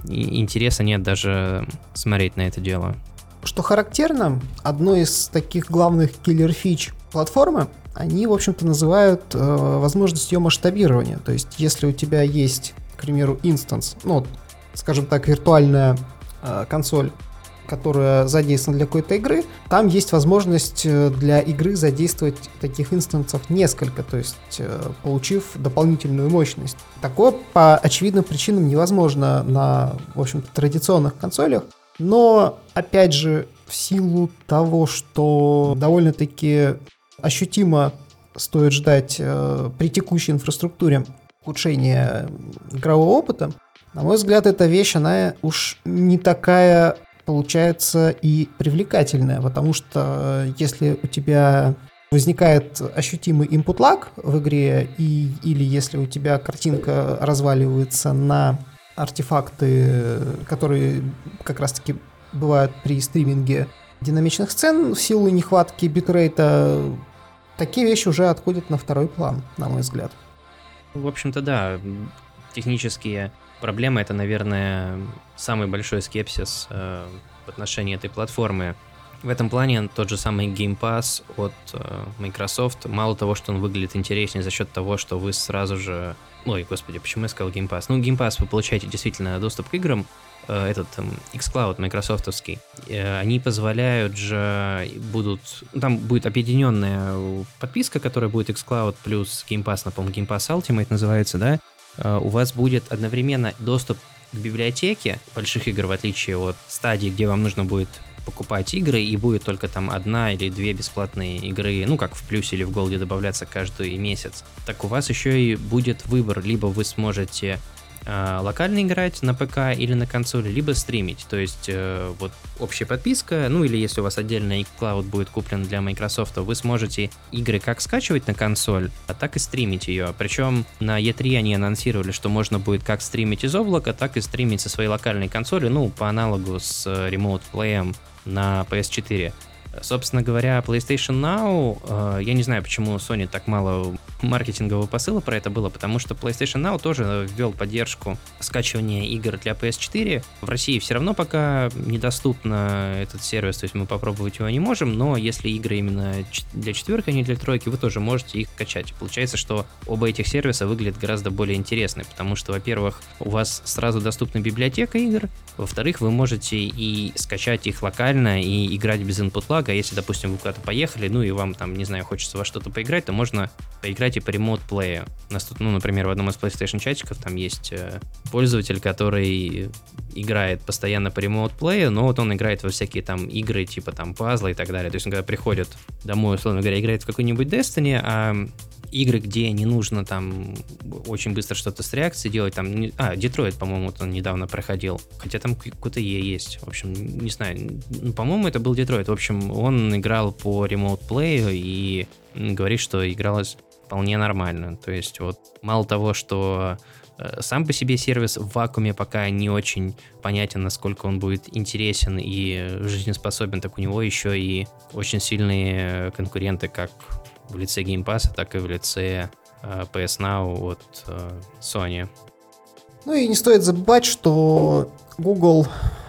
интереса нет даже смотреть на это дело. Что характерно, одной из таких главных киллер-фич платформы они, в общем-то, называют э, возможность ее масштабирования. То есть, если у тебя есть, к примеру, instance, ну, скажем так, виртуальная э, консоль, которая задействована для какой-то игры, там есть возможность э, для игры задействовать таких инстансов несколько, то есть э, получив дополнительную мощность. Такое по очевидным причинам невозможно на, в общем-то, традиционных консолях, но, опять же, в силу того, что довольно-таки ощутимо стоит ждать э, при текущей инфраструктуре улучшения игрового опыта, на мой взгляд, эта вещь, она уж не такая получается и привлекательная, потому что э, если у тебя возникает ощутимый input lag в игре, и, или если у тебя картинка разваливается на артефакты, которые как раз-таки бывают при стриминге динамичных сцен в силу нехватки битрейта, такие вещи уже отходят на второй план, на мой взгляд. В общем-то, да, технические проблемы это, наверное, самый большой скепсис э, в отношении этой платформы. В этом плане тот же самый Game Pass от э, Microsoft, мало того, что он выглядит интереснее за счет того, что вы сразу же... Ой, господи, почему я сказал Game Pass? Ну, Game Pass вы получаете действительно доступ к играм, этот там, xCloud майкрософтовский, э, они позволяют же, будут, ну, там будет объединенная подписка, которая будет xCloud плюс Game Pass, напомню, Game Pass Ultimate называется, да, э, у вас будет одновременно доступ к библиотеке больших игр, в отличие от стадии, где вам нужно будет покупать игры, и будет только там одна или две бесплатные игры, ну, как в плюсе или в голде добавляться каждый месяц. Так у вас еще и будет выбор, либо вы сможете э, локально играть на ПК или на консоли, либо стримить. То есть э, вот общая подписка, ну или если у вас отдельно iCloud будет куплен для Microsoft, вы сможете игры как скачивать на консоль, а так и стримить ее. Причем на E3 они анонсировали, что можно будет как стримить из облака, так и стримить со своей локальной консоли, ну по аналогу с э, Remote Play на PS4. Собственно говоря, PlayStation Now, э, я не знаю, почему Sony так мало маркетингового посыла про это было, потому что PlayStation Now тоже ввел поддержку скачивания игр для PS4. В России все равно пока недоступно этот сервис, то есть мы попробовать его не можем, но если игры именно для четверки, а не для тройки, вы тоже можете их качать. Получается, что оба этих сервиса выглядят гораздо более интересны, потому что, во-первых, у вас сразу доступна библиотека игр, во-вторых, вы можете и скачать их локально, и играть без input lag, а если, допустим, вы куда-то поехали, ну и вам там, не знаю, хочется во что-то поиграть, то можно поиграть и по ремонт плею. У нас тут, ну, например, в одном из PlayStation чатиков там есть э, пользователь, который играет постоянно по ремонт плею, но вот он играет во всякие там игры, типа там пазлы и так далее. То есть он когда приходит домой, условно говоря, играет в какой-нибудь Destiny, а игры, где не нужно там очень быстро что-то с реакцией делать, там, а, Детройт, по-моему, он недавно проходил, хотя там Е есть, в общем, не знаю, ну, по-моему, это был Детройт, в общем, он играл по ремоут плею и говорит, что игралось вполне нормально, то есть вот мало того, что э, сам по себе сервис в вакууме пока не очень понятен, насколько он будет интересен и жизнеспособен, так у него еще и очень сильные конкуренты как в лице Game Pass, так и в лице э, PS Now от э, Sony. Ну и не стоит забывать, что Google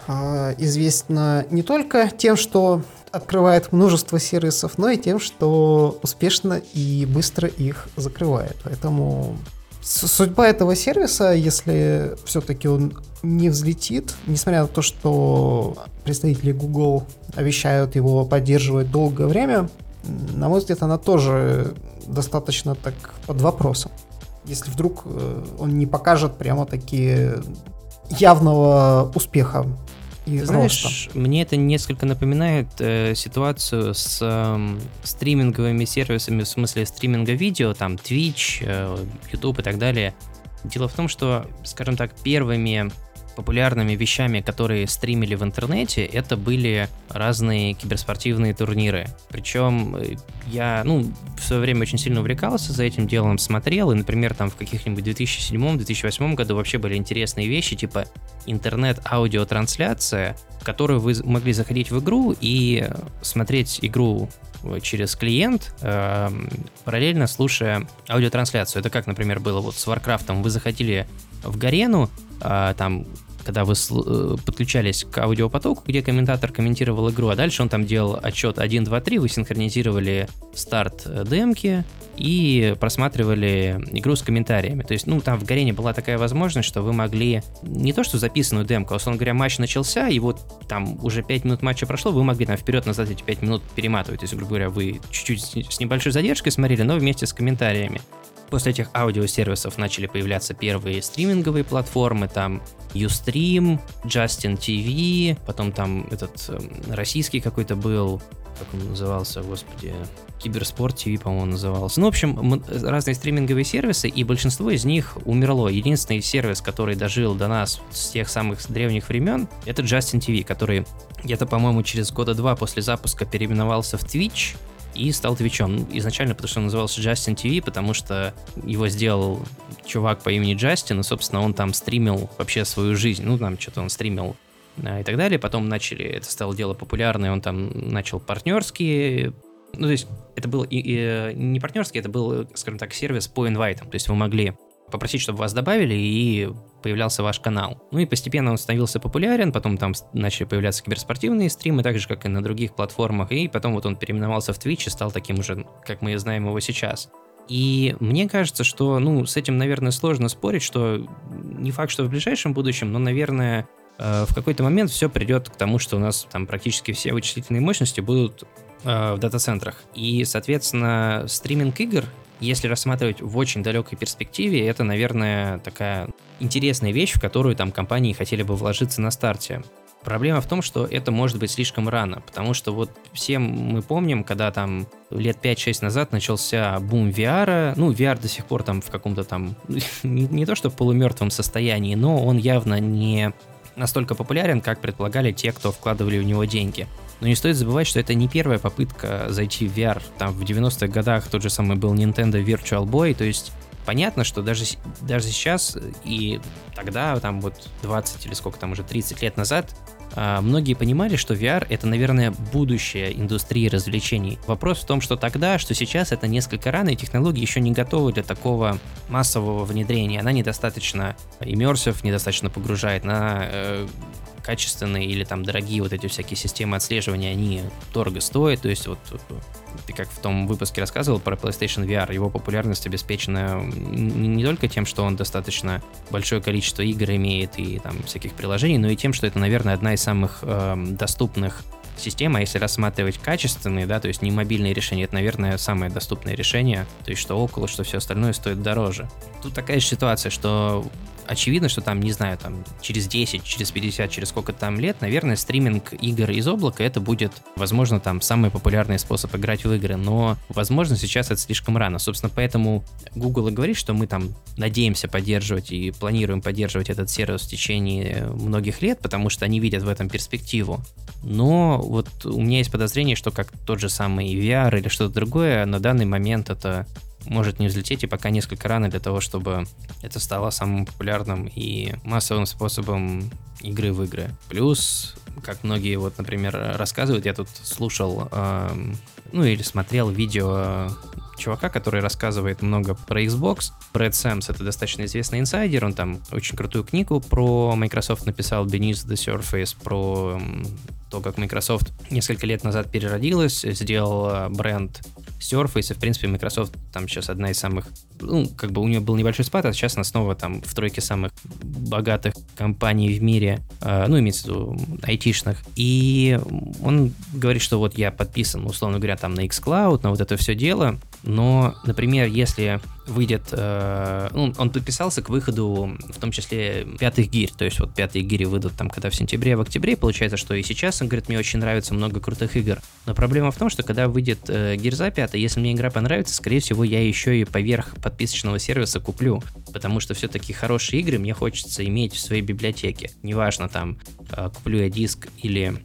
э, известна не только тем, что открывает множество сервисов, но и тем, что успешно и быстро их закрывает. Поэтому судьба этого сервиса, если все-таки он не взлетит, несмотря на то, что представители Google обещают его поддерживать долгое время, на мой взгляд, она тоже достаточно так под вопросом. Если вдруг э, он не покажет прямо такие явного успеха и Ты знаешь, роста. мне это несколько напоминает э, ситуацию с э, стриминговыми сервисами, в смысле стриминга видео, там Twitch, э, YouTube и так далее. Дело в том, что, скажем так, первыми популярными вещами, которые стримили в интернете, это были разные киберспортивные турниры. Причем э, я, ну, в свое время очень сильно увлекался за этим делом, смотрел, и, например, там в каких-нибудь 2007-2008 году вообще были интересные вещи, типа интернет-аудиотрансляция, в которую вы могли заходить в игру и смотреть игру через клиент, э, параллельно слушая аудиотрансляцию. Это как, например, было вот с Warcraft. Вы заходили в Гарену, э, там когда вы э, подключались к аудиопотоку, где комментатор комментировал игру, а дальше он там делал отчет 1, 2, 3, вы синхронизировали старт э, демки и просматривали игру с комментариями. То есть, ну, там в Гарене была такая возможность, что вы могли не то, что записанную демку, а, условно говоря, матч начался, и вот там уже 5 минут матча прошло, вы могли там вперед-назад эти 5 минут перематывать. То есть, грубо говоря, вы чуть-чуть с небольшой задержкой смотрели, но вместе с комментариями. После этих аудиосервисов начали появляться первые стриминговые платформы, там Ustream, Justin TV, потом там этот э, российский какой-то был, как он назывался, господи, Киберспорт ТВ, по-моему, назывался. Ну, в общем, разные стриминговые сервисы, и большинство из них умерло. Единственный сервис, который дожил до нас с тех самых древних времен, это Justin TV, который где-то, по-моему, через года два после запуска переименовался в Twitch, и стал Твичом. Изначально, потому что он назывался Justin TV, потому что его сделал чувак по имени Джастин, и, собственно, он там стримил вообще свою жизнь. Ну, там что-то он стримил и так далее. Потом начали, это стало дело популярное, он там начал партнерские ну, то есть это был и, и, не партнерский, это был, скажем так, сервис по инвайтам. То есть вы могли попросить, чтобы вас добавили, и появлялся ваш канал. Ну и постепенно он становился популярен, потом там начали появляться киберспортивные стримы, так же, как и на других платформах, и потом вот он переименовался в Twitch и стал таким уже, как мы знаем его сейчас. И мне кажется, что, ну, с этим, наверное, сложно спорить, что не факт, что в ближайшем будущем, но, наверное, э, в какой-то момент все придет к тому, что у нас там практически все вычислительные мощности будут э, в дата-центрах. И, соответственно, стриминг игр если рассматривать в очень далекой перспективе, это, наверное, такая интересная вещь, в которую там компании хотели бы вложиться на старте. Проблема в том, что это может быть слишком рано, потому что вот все мы помним, когда там лет 5-6 назад начался бум VR, ну, VR до сих пор там в каком-то там, [laughs] не, не то что в полумертвом состоянии, но он явно не настолько популярен, как предполагали те, кто вкладывали в него деньги. Но не стоит забывать, что это не первая попытка зайти в VR. Там в 90-х годах тот же самый был Nintendo Virtual Boy, то есть понятно, что даже, даже сейчас и тогда, там вот 20 или сколько там уже, 30 лет назад, а, многие понимали, что VR это, наверное, будущее индустрии развлечений. Вопрос в том, что тогда, что сейчас это несколько рано, и технологии еще не готовы для такого массового внедрения. Она недостаточно immersive, недостаточно погружает на э, качественные или там дорогие вот эти всякие системы отслеживания, они дорого стоят. То есть вот ты как в том выпуске рассказывал про PlayStation VR, его популярность обеспечена не только тем, что он достаточно большое количество игр имеет и там всяких приложений, но и тем, что это, наверное, одна из самых э, доступных систем, а если рассматривать качественные, да, то есть не мобильные решения, это, наверное, самое доступное решение, то есть что около, что все остальное стоит дороже. Тут такая же ситуация, что очевидно, что там, не знаю, там через 10, через 50, через сколько там лет, наверное, стриминг игр из облака это будет, возможно, там самый популярный способ играть в игры, но, возможно, сейчас это слишком рано. Собственно, поэтому Google и говорит, что мы там надеемся поддерживать и планируем поддерживать этот сервис в течение многих лет, потому что они видят в этом перспективу. Но вот у меня есть подозрение, что как тот же самый VR или что-то другое, на данный момент это может не взлететь, и пока несколько рано для того, чтобы это стало самым популярным и массовым способом игры в игры. Плюс, как многие вот, например, рассказывают, я тут слушал, э, ну или смотрел видео чувака, который рассказывает много про Xbox. Брэд Сэмс — это достаточно известный инсайдер, он там очень крутую книгу про Microsoft написал, Beneath the Surface, про то, как Microsoft несколько лет назад переродилась, сделал бренд Surface, и, в принципе, Microsoft там сейчас одна из самых, ну, как бы у нее был небольшой спад, а сейчас она снова там в тройке самых богатых компаний в мире, э, ну, имеется в виду айтишных. И он говорит, что вот я подписан, условно говоря, там на xCloud, на вот это все дело, но, например, если выйдет... Э, ну, он подписался к выходу, в том числе, пятых гирь. То есть вот пятые гири выйдут там, когда в сентябре, в октябре. Получается, что и сейчас, он говорит, мне очень нравится много крутых игр. Но проблема в том, что когда выйдет э, Гирза 5, если мне игра понравится, скорее всего, я еще и поверх подписочного сервиса куплю. Потому что все-таки хорошие игры мне хочется иметь в своей библиотеке. Неважно, там, э, куплю я диск или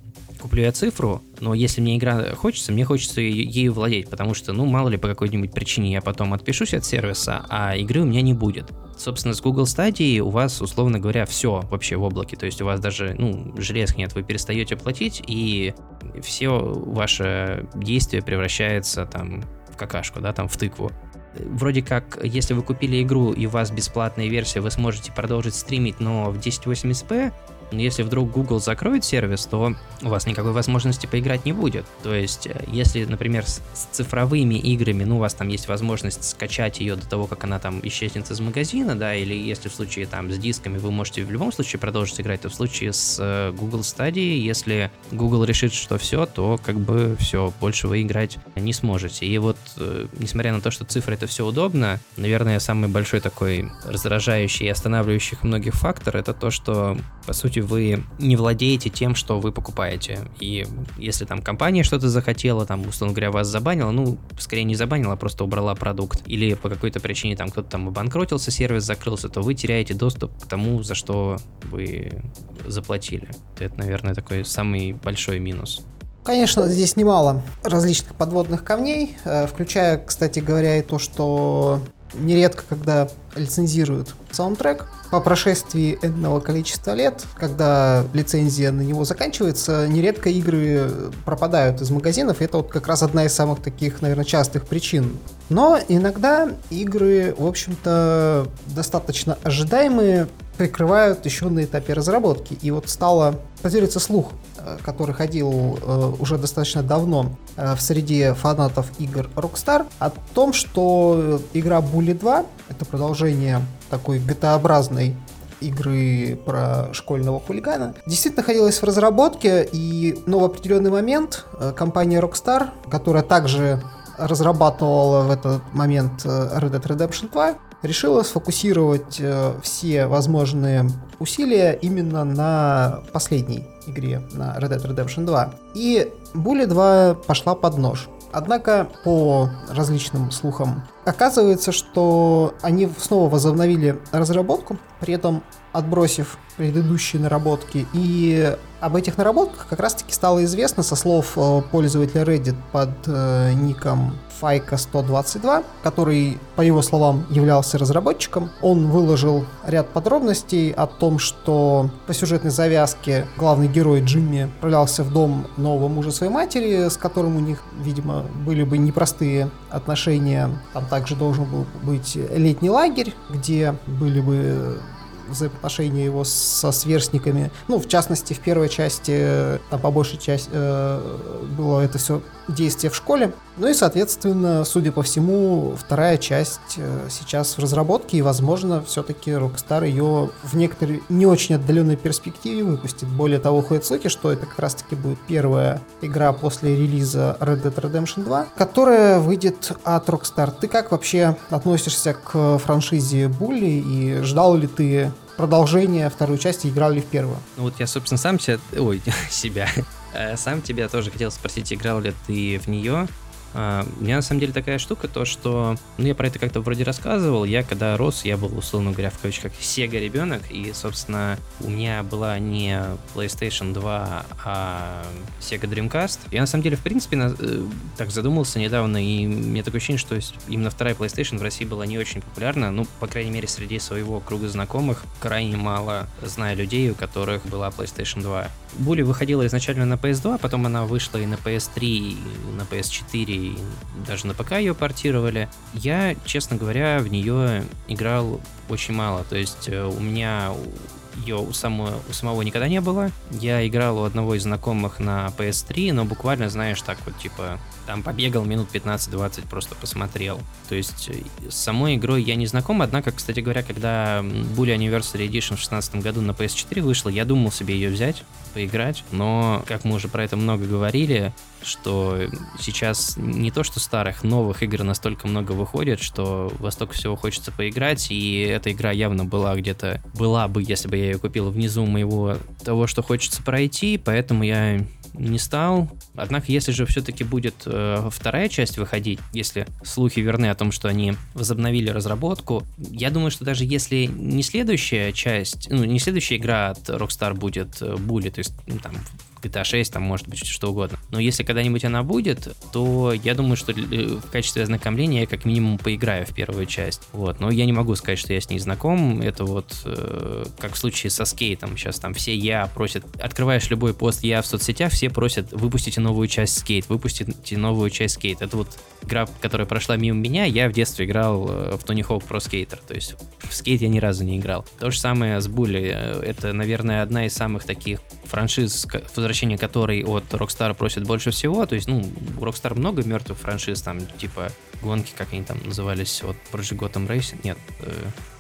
куплю я цифру, но если мне игра хочется, мне хочется ею владеть, потому что, ну, мало ли по какой-нибудь причине я потом отпишусь от сервиса, а игры у меня не будет. Собственно, с Google Stadia у вас, условно говоря, все вообще в облаке, то есть у вас даже, ну, железки нет, вы перестаете платить, и все ваши действия превращается там в какашку, да, там в тыкву вроде как, если вы купили игру и у вас бесплатная версия, вы сможете продолжить стримить, но в 1080p, но если вдруг Google закроет сервис, то у вас никакой возможности поиграть не будет. То есть, э, если, например, с, с цифровыми играми, ну, у вас там есть возможность скачать ее до того, как она там исчезнет из магазина, да, или если в случае там с дисками вы можете в любом случае продолжить играть, то в случае с э, Google Stadia, если Google решит, что все, то как бы все, больше вы играть не сможете. И вот, э, несмотря на то, что цифры это все удобно, наверное, самый большой такой раздражающий и останавливающий многих фактор это то, что, по сути, вы не владеете тем, что вы покупаете. И если там компания что-то захотела, там, условно говоря, вас забанила, ну, скорее не забанила, а просто убрала продукт, или по какой-то причине там кто-то там обанкротился, сервис закрылся, то вы теряете доступ к тому, за что вы заплатили. Это, наверное, такой самый большой минус. Конечно, здесь немало различных подводных камней, э, включая, кстати говоря, и то, что нередко, когда лицензируют саундтрек, по прошествии энного количества лет, когда лицензия на него заканчивается, нередко игры пропадают из магазинов, и это вот как раз одна из самых таких, наверное, частых причин. Но иногда игры, в общем-то, достаточно ожидаемые, прикрывают еще на этапе разработки. И вот стало поделиться слух, э, который ходил э, уже достаточно давно э, в среде фанатов игр Rockstar, о том, что игра Bully 2, это продолжение такой GTA-образной игры про школьного хулигана, действительно находилась в разработке, и но в определенный момент компания Rockstar, которая также разрабатывала в этот момент Red Dead Redemption 2, решила сфокусировать э, все возможные усилия именно на последней игре, на Red Dead Redemption 2. И Bully 2 пошла под нож. Однако, по различным слухам, оказывается, что они снова возобновили разработку, при этом отбросив предыдущие наработки. И об этих наработках как раз-таки стало известно со слов э, пользователя Reddit под э, ником Файка122, который, по его словам, являлся разработчиком. Он выложил ряд подробностей о том, что по сюжетной завязке главный герой Джимми отправлялся в дом нового мужа своей матери, с которым у них, видимо, были бы непростые отношения. Там также должен был быть летний лагерь, где были бы взаимоотношения его со сверстниками. Ну, в частности, в первой части, там по большей части э, было это все действие в школе. Ну и, соответственно, судя по всему, вторая часть э, сейчас в разработке, и, возможно, все-таки Rockstar ее в некоторой не очень отдаленной перспективе выпустит. Более того, ходят слухи, что это как раз-таки будет первая игра после релиза Red Dead Redemption 2, которая выйдет от Rockstar. Ты как вообще относишься к франшизе Булли и ждал ли ты продолжение второй части, играл ли в первую? Ну вот я, собственно, сам себя... Ой, [laughs] себя Э, сам тебя тоже хотел спросить, играл ли ты в нее. А, у меня на самом деле такая штука, то что, ну я про это как-то вроде рассказывал, я когда рос, я был, условно говоря, в кавычках, Sega ребенок, и, собственно, у меня была не PlayStation 2, а Sega Dreamcast. Я на самом деле, в принципе, на, э, так задумался недавно, и мне такое ощущение, что именно вторая PlayStation в России была не очень популярна, ну, по крайней мере, среди своего круга знакомых, крайне мало знаю людей, у которых была PlayStation 2. Були выходила изначально на PS2, потом она вышла и на PS3, и на PS4, и даже на ПК ее портировали. Я, честно говоря, в нее играл очень мало. То есть у меня ее у самого, у самого никогда не было. Я играл у одного из знакомых на PS3, но буквально, знаешь, так вот, типа, там побегал минут 15-20, просто посмотрел. То есть э, с самой игрой я не знаком, однако, кстати говоря, когда Bully Anniversary Edition в 2016 году на PS4 вышла, я думал себе ее взять, поиграть, но, как мы уже про это много говорили, что сейчас не то, что старых, новых игр настолько много выходит, что во столько всего хочется поиграть, и эта игра явно была где-то, была бы, если бы я ее купил внизу моего того, что хочется пройти, поэтому я не стал. Однако, если же все-таки будет э, вторая часть выходить, если слухи верны о том, что они возобновили разработку, я думаю, что даже если не следующая часть, ну, не следующая игра от Rockstar будет Bully, то есть ну, там GTA 6, там может быть что угодно. Но если когда-нибудь она будет, то я думаю, что э, в качестве ознакомления я как минимум поиграю в первую часть. Вот. Но я не могу сказать, что я с ней знаком. Это вот э, как в случае со скейтом. Сейчас там все я просят, открываешь любой пост я в соцсетях, все просят, выпустите новую часть скейт, выпустите новую часть скейт. Это вот игра, которая прошла мимо меня, я в детстве играл э, в Tony Hawk Pro Skater, то есть в скейт я ни разу не играл. То же самое с Bully, э, это, наверное, одна из самых таких франшиз, возвращение которой от Rockstar просит больше всего, то есть, ну, у Rockstar много мертвых франшиз, там, типа, гонки, как они там назывались, от Project Gotham Racing, нет, э,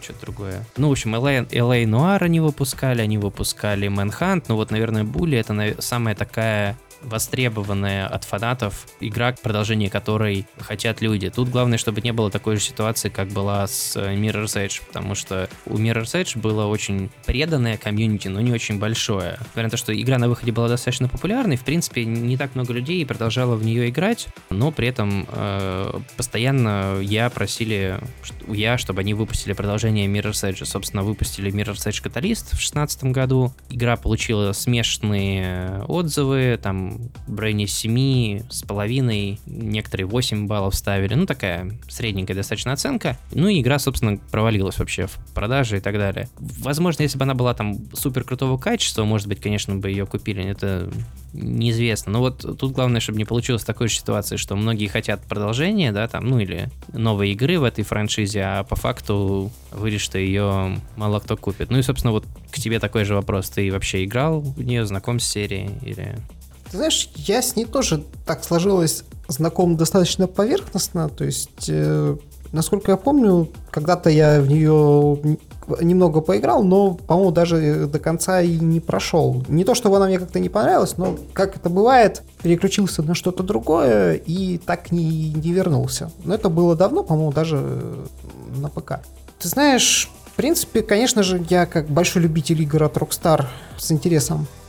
что-то другое. Ну, в общем, LA, LA Noir они выпускали, они выпускали Manhunt, но вот, наверное, Bully это самая такая востребованная от фанатов игра, продолжение которой хотят люди. Тут главное, чтобы не было такой же ситуации, как была с э, Mirror's Edge, потому что у Mirror's Edge было очень преданное комьюнити, но не очень большое. Несмотря на то, что игра на выходе была достаточно популярной, в принципе, не так много людей продолжало в нее играть, но при этом э, постоянно я просили я, чтобы они выпустили продолжение Mirror's Edge. Собственно, выпустили Mirror's Edge Catalyst в 2016 году. Игра получила смешанные отзывы, там в районе 7 с половиной, некоторые 8 баллов ставили. Ну, такая средненькая достаточно оценка. Ну и игра, собственно, провалилась вообще в продаже и так далее. Возможно, если бы она была там супер крутого качества, может быть, конечно, бы ее купили. Это неизвестно. Но вот тут главное, чтобы не получилось такой же ситуации, что многие хотят продолжения, да, там, ну или новой игры в этой франшизе, а по факту выйдет, что ее мало кто купит. Ну и, собственно, вот к тебе такой же вопрос. Ты вообще играл в нее, знаком с серией или ты знаешь, я с ней тоже так сложилось знаком достаточно поверхностно, то есть, э, насколько я помню, когда-то я в нее немного поиграл, но, по-моему, даже до конца и не прошел. Не то, чтобы она мне как-то не понравилась, но, как это бывает, переключился на что-то другое и так не, не вернулся. Но это было давно, по-моему, даже на ПК. Ты знаешь, в принципе, конечно же, я как большой любитель игр от Rockstar с интересом э,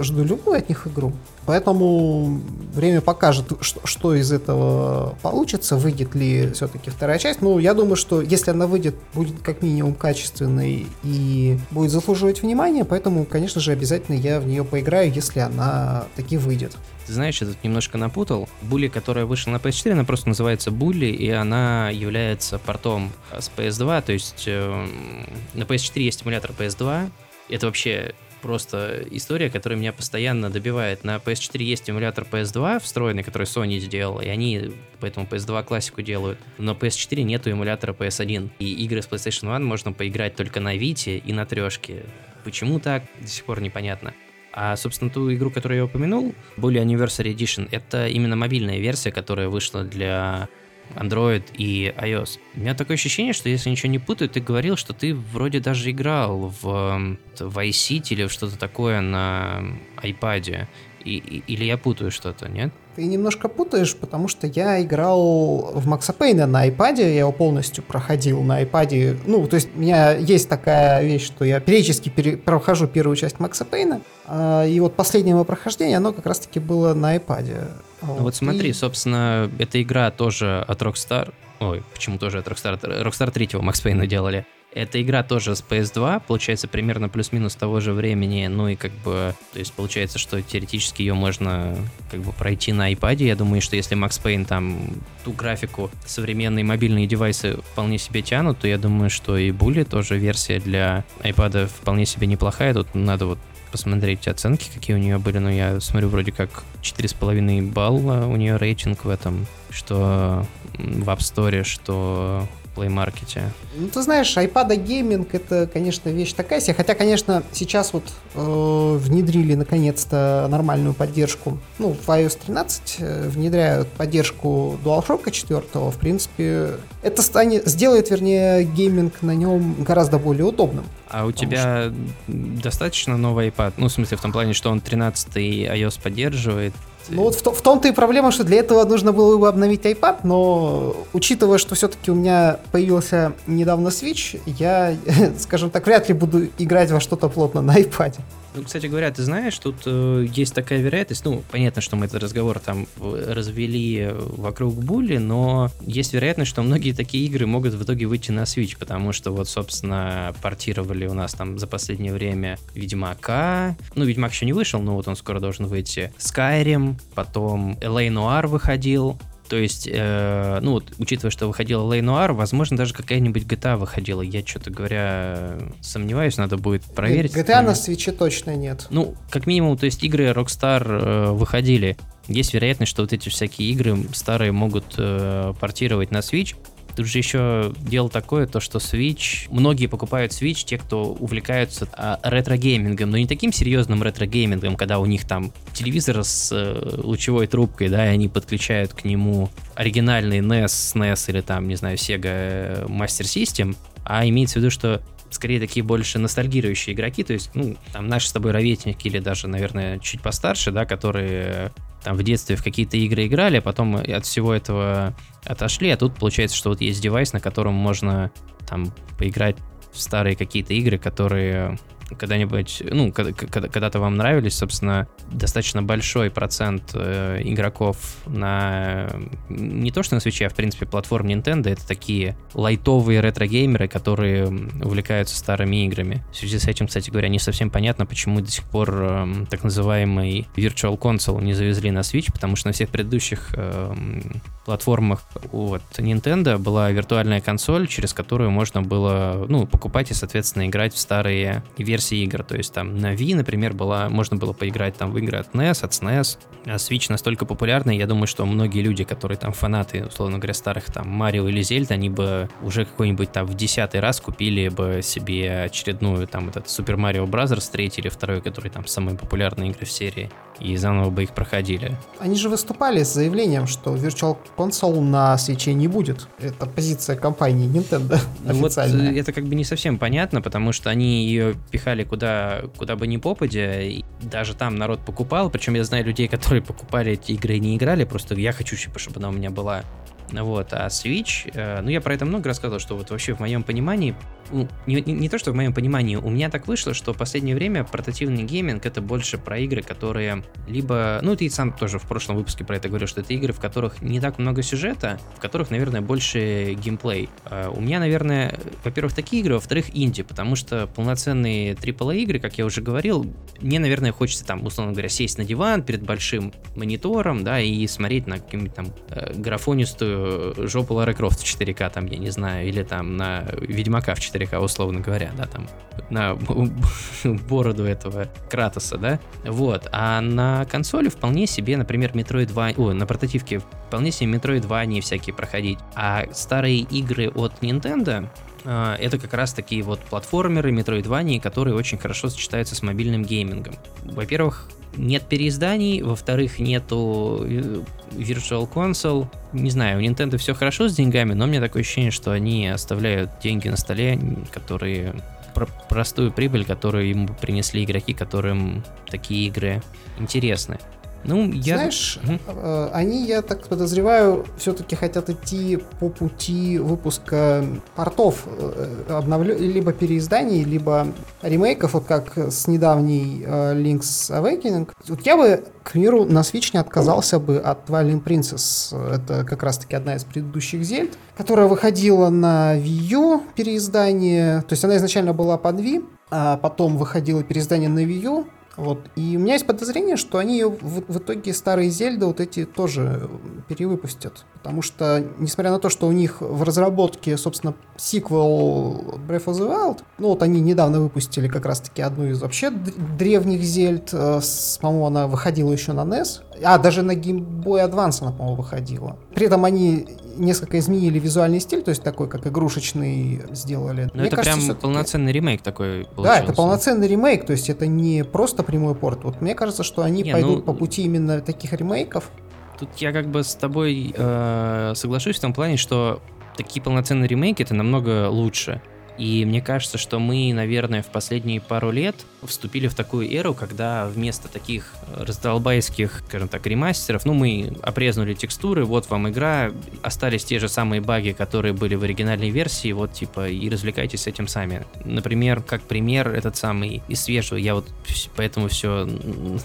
жду любую от них игру. Поэтому время покажет, что, из этого получится, выйдет ли все-таки вторая часть. Ну, я думаю, что если она выйдет, будет как минимум качественной и будет заслуживать внимания, поэтому, конечно же, обязательно я в нее поиграю, если она таки выйдет. Ты знаешь, я тут немножко напутал. Булли, которая вышла на PS4, она просто называется Булли, и она является портом с PS2, то есть э, на PS4 есть эмулятор PS2, это вообще просто история, которая меня постоянно добивает. На PS4 есть эмулятор PS2 встроенный, который Sony сделал, и они поэтому PS2 классику делают. Но PS4 нету эмулятора PS1. И игры с PlayStation 1 можно поиграть только на Vita и на трешке. Почему так, до сих пор непонятно. А, собственно, ту игру, которую я упомянул, более Anniversary Edition, это именно мобильная версия, которая вышла для Android и iOS. У меня такое ощущение, что если ничего не путаю, ты говорил, что ты вроде даже играл в, в iCity или что-то такое на iPad. И, и, или я путаю что-то, нет? Ты немножко путаешь, потому что я играл в Макса Пейна на iPad, я его полностью проходил на iPad. Ну, то есть у меня есть такая вещь, что я периодически пере- прохожу первую часть Макса Пейна, а, и вот последнее его прохождение, оно как раз-таки было на iPad. Ну вот смотри, и... собственно, эта игра тоже от Rockstar, ой, почему тоже от Rockstar, Rockstar 3 Макс Пейна делали. Эта игра тоже с PS2, получается примерно плюс-минус того же времени, ну и как бы, то есть получается, что теоретически ее можно как бы пройти на iPad. Я думаю, что если Max Payne там ту графику современные мобильные девайсы вполне себе тянут, то я думаю, что и Bully тоже версия для iPad вполне себе неплохая. Тут надо вот посмотреть оценки, какие у нее были, но я смотрю вроде как 4,5 балла у нее рейтинг в этом, что в App Store, что Play Market? Ну, ты знаешь, iPad гейминг это, конечно, вещь такая себе. Хотя, конечно, сейчас вот э, внедрили наконец-то нормальную поддержку. Ну, в iOS 13 э, внедряют поддержку DualShock 4. В принципе, это станет, сделает, вернее, гейминг на нем гораздо более удобным. А у тебя что... достаточно новый iPad? Ну, в смысле, в том плане, что он 13 iOS поддерживает, ну вот в, в том-то и проблема, что для этого нужно было бы обновить iPad, но учитывая, что все-таки у меня появился недавно Switch, я, [laughs] скажем так, вряд ли буду играть во что-то плотно на iPad. Ну, кстати говоря, ты знаешь, тут э, есть такая вероятность, ну, понятно, что мы этот разговор там развели вокруг Були, но есть вероятность, что многие такие игры могут в итоге выйти на Switch, потому что вот, собственно, портировали у нас там за последнее время Ведьмака, ну, Ведьмак еще не вышел, но вот он скоро должен выйти, Skyrim, потом LA Noir выходил, то есть, э, ну вот, учитывая, что выходила L.A. Noire, возможно, даже какая-нибудь GTA выходила. Я, что-то говоря, сомневаюсь, надо будет проверить. GTA на Switch е точно нет. Ну, как минимум, то есть игры Rockstar э, выходили. Есть вероятность, что вот эти всякие игры старые могут э, портировать на Switch. Тут же еще дело такое, то что Switch, многие покупают Switch, те, кто увлекаются а, ретро-геймингом, но не таким серьезным ретро-геймингом, когда у них там телевизор с э, лучевой трубкой, да, и они подключают к нему оригинальный NES, SNES или там, не знаю, Sega э, Master System, а имеется в виду, что скорее такие больше ностальгирующие игроки, то есть, ну, там наши с тобой ровесники или даже, наверное, чуть постарше, да, которые там в детстве в какие-то игры играли, а потом от всего этого отошли, а тут получается, что вот есть девайс, на котором можно там поиграть в старые какие-то игры, которые когда-нибудь, ну, когда-то вам нравились, собственно, достаточно большой процент э, игроков на не то что на свече, а в принципе платформ Nintendo, это такие лайтовые ретро-геймеры, которые увлекаются старыми играми. В связи с этим, кстати говоря, не совсем понятно, почему до сих пор э, так называемый Virtual Console не завезли на Switch, потому что на всех предыдущих э, платформах от Nintendo была виртуальная консоль, через которую можно было, ну, покупать и, соответственно, играть в старые версии версии игр. То есть там на Wii, например, была, можно было поиграть там в игры от NES, от SNES. А Switch настолько популярный, я думаю, что многие люди, которые там фанаты, условно говоря, старых там Марио или Зельда, они бы уже какой-нибудь там в десятый раз купили бы себе очередную там этот Super Mario Bros. 3 или второй, который там самые популярные игры в серии и заново бы их проходили. Они же выступали с заявлением, что Virtual Console на свече не будет. Это позиция компании Nintendo ну официальная. Вот это как бы не совсем понятно, потому что они ее пихали куда, куда бы ни попадя, и даже там народ покупал, причем я знаю людей, [laughs] которые покупали эти игры и не играли, просто я хочу, чтобы она у меня была. Вот, а Switch, э, ну я про это много рассказывал, что вот вообще в моем понимании не, не, не то, что в моем понимании, у меня так вышло, что в последнее время портативный гейминг это больше про игры, которые либо, ну ты сам тоже в прошлом выпуске про это говорил, что это игры, в которых не так много сюжета, в которых, наверное, больше геймплей. Э, у меня, наверное, во-первых, такие игры, во-вторых, инди, потому что полноценные AAA игры, как я уже говорил, мне, наверное, хочется там, условно говоря, сесть на диван перед большим монитором, да, и смотреть на какую-нибудь там э, графонистую жопу Лары Крофт в 4К, там, я не знаю, или там на Ведьмака в 4 старика, условно говоря, да, там, на бороду этого Кратоса, да, вот, а на консоли вполне себе, например, Metroid 2, о, на портативке вполне себе Metroid 2 не всякие проходить, а старые игры от Nintendo, а, это как раз такие вот платформеры, метроидвании, которые очень хорошо сочетаются с мобильным геймингом. Во-первых, нет переизданий, во-вторых, нету э, Virtual Console. Не знаю, у Nintendo все хорошо с деньгами, но у меня такое ощущение, что они оставляют деньги на столе, которые про простую прибыль, которую ему принесли игроки, которым такие игры интересны. Ну, я... Знаешь, угу. они, я так подозреваю, все-таки хотят идти по пути выпуска портов э, обновлю... либо переизданий, либо ремейков, вот как с недавней э, Link's Awakening. Вот я бы, к примеру, на Switch не отказался бы от Twilight Princess. Это как раз-таки одна из предыдущих Зельд, которая выходила на Wii U переиздание. То есть она изначально была под Wii, а потом выходило переиздание на Wii U, вот. И у меня есть подозрение, что они в, в итоге старые Зельды вот эти тоже перевыпустят. Потому что, несмотря на то, что у них в разработке, собственно, сиквел Breath of the Wild, ну вот они недавно выпустили как раз-таки одну из вообще древних Зельд, э, по-моему, она выходила еще на NES, а, даже на Game Boy Advance она, по-моему, выходила. При этом они несколько изменили визуальный стиль, то есть такой, как игрушечный сделали. Ну, это кажется, прям полноценный ремейк такой получился. Да, это полноценный ремейк, то есть это не просто прямой порт. Вот мне кажется, что они не, пойдут ну... по пути именно таких ремейков. Тут я как бы с тобой э, соглашусь в том плане, что такие полноценные ремейки это намного лучше. И мне кажется, что мы, наверное, в последние пару лет вступили в такую эру, когда вместо таких раздолбайских, скажем так, ремастеров, ну, мы опрезнули текстуры, вот вам игра, остались те же самые баги, которые были в оригинальной версии, вот, типа, и развлекайтесь с этим сами. Например, как пример, этот самый из свежего, я вот поэтому все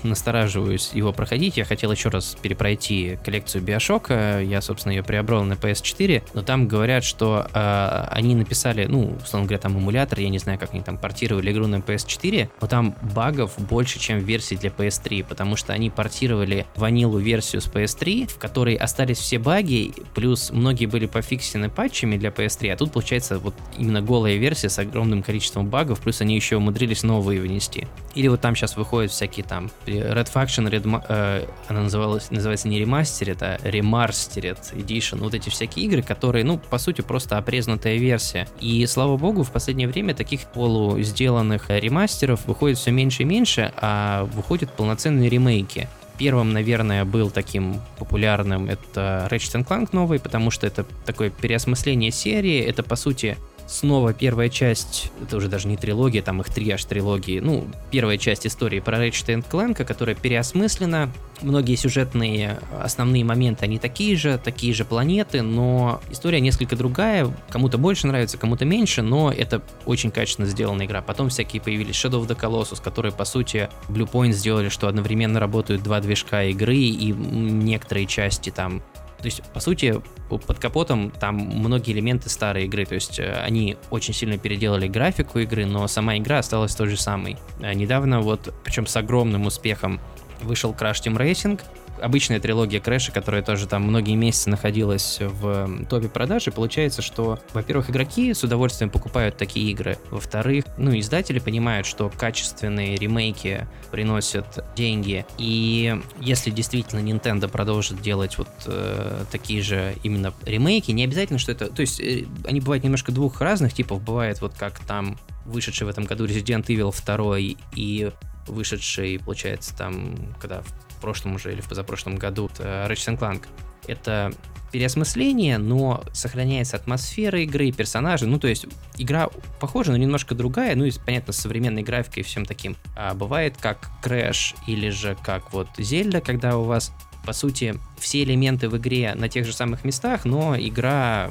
настораживаюсь его проходить, я хотел еще раз перепройти коллекцию Биошока, я, собственно, ее приобрел на PS4, но там говорят, что э, они написали, ну, условно говоря, там эмулятор, я не знаю, как они там портировали игру на PS4, но там багов больше, чем версии для PS3, потому что они портировали ванилу версию с PS3, в которой остались все баги, плюс многие были пофиксены патчами для PS3, а тут получается вот именно голая версия с огромным количеством багов, плюс они еще умудрились новые внести. Или вот там сейчас выходят всякие там Red Faction, Red, э, она называлась, называется не Remastered, а Remastered Edition, вот эти всякие игры, которые, ну, по сути, просто опрезнутая версия. И, слава богу, в последнее время таких полу сделанных ремастеров выходит все меньше и меньше, а выходят полноценные ремейки. Первым, наверное, был таким популярным это Ratchet Clank новый, потому что это такое переосмысление серии, это по сути снова первая часть, это уже даже не трилогия, там их три аж трилогии, ну, первая часть истории про Ratchet Clank, которая переосмыслена, многие сюжетные основные моменты, они такие же, такие же планеты, но история несколько другая, кому-то больше нравится, кому-то меньше, но это очень качественно сделанная игра. Потом всякие появились Shadow of the Colossus, которые, по сути, Blue Point сделали, что одновременно работают два движка игры, и некоторые части там то есть, по сути, под капотом там многие элементы старой игры, то есть э, они очень сильно переделали графику игры, но сама игра осталась той же самой. А недавно вот, причем с огромным успехом, вышел Crash Team Racing, обычная трилогия Крэша, которая тоже там многие месяцы находилась в топе продажи, получается, что, во-первых, игроки с удовольствием покупают такие игры, во-вторых, ну, издатели понимают, что качественные ремейки приносят деньги, и если действительно Nintendo продолжит делать вот э, такие же именно ремейки, не обязательно, что это, то есть э, они бывают немножко двух разных типов, бывает вот как там вышедший в этом году Resident Evil 2 и вышедший, получается, там, когда в прошлом уже или в позапрошлом году э, Ratchet Clank. Это переосмысление, но сохраняется атмосфера игры, персонажи. Ну, то есть игра похожа, но немножко другая. Ну, и, понятно, с современной графикой и всем таким. А бывает как Crash или же как вот Зельда, когда у вас по сути, все элементы в игре на тех же самых местах, но игра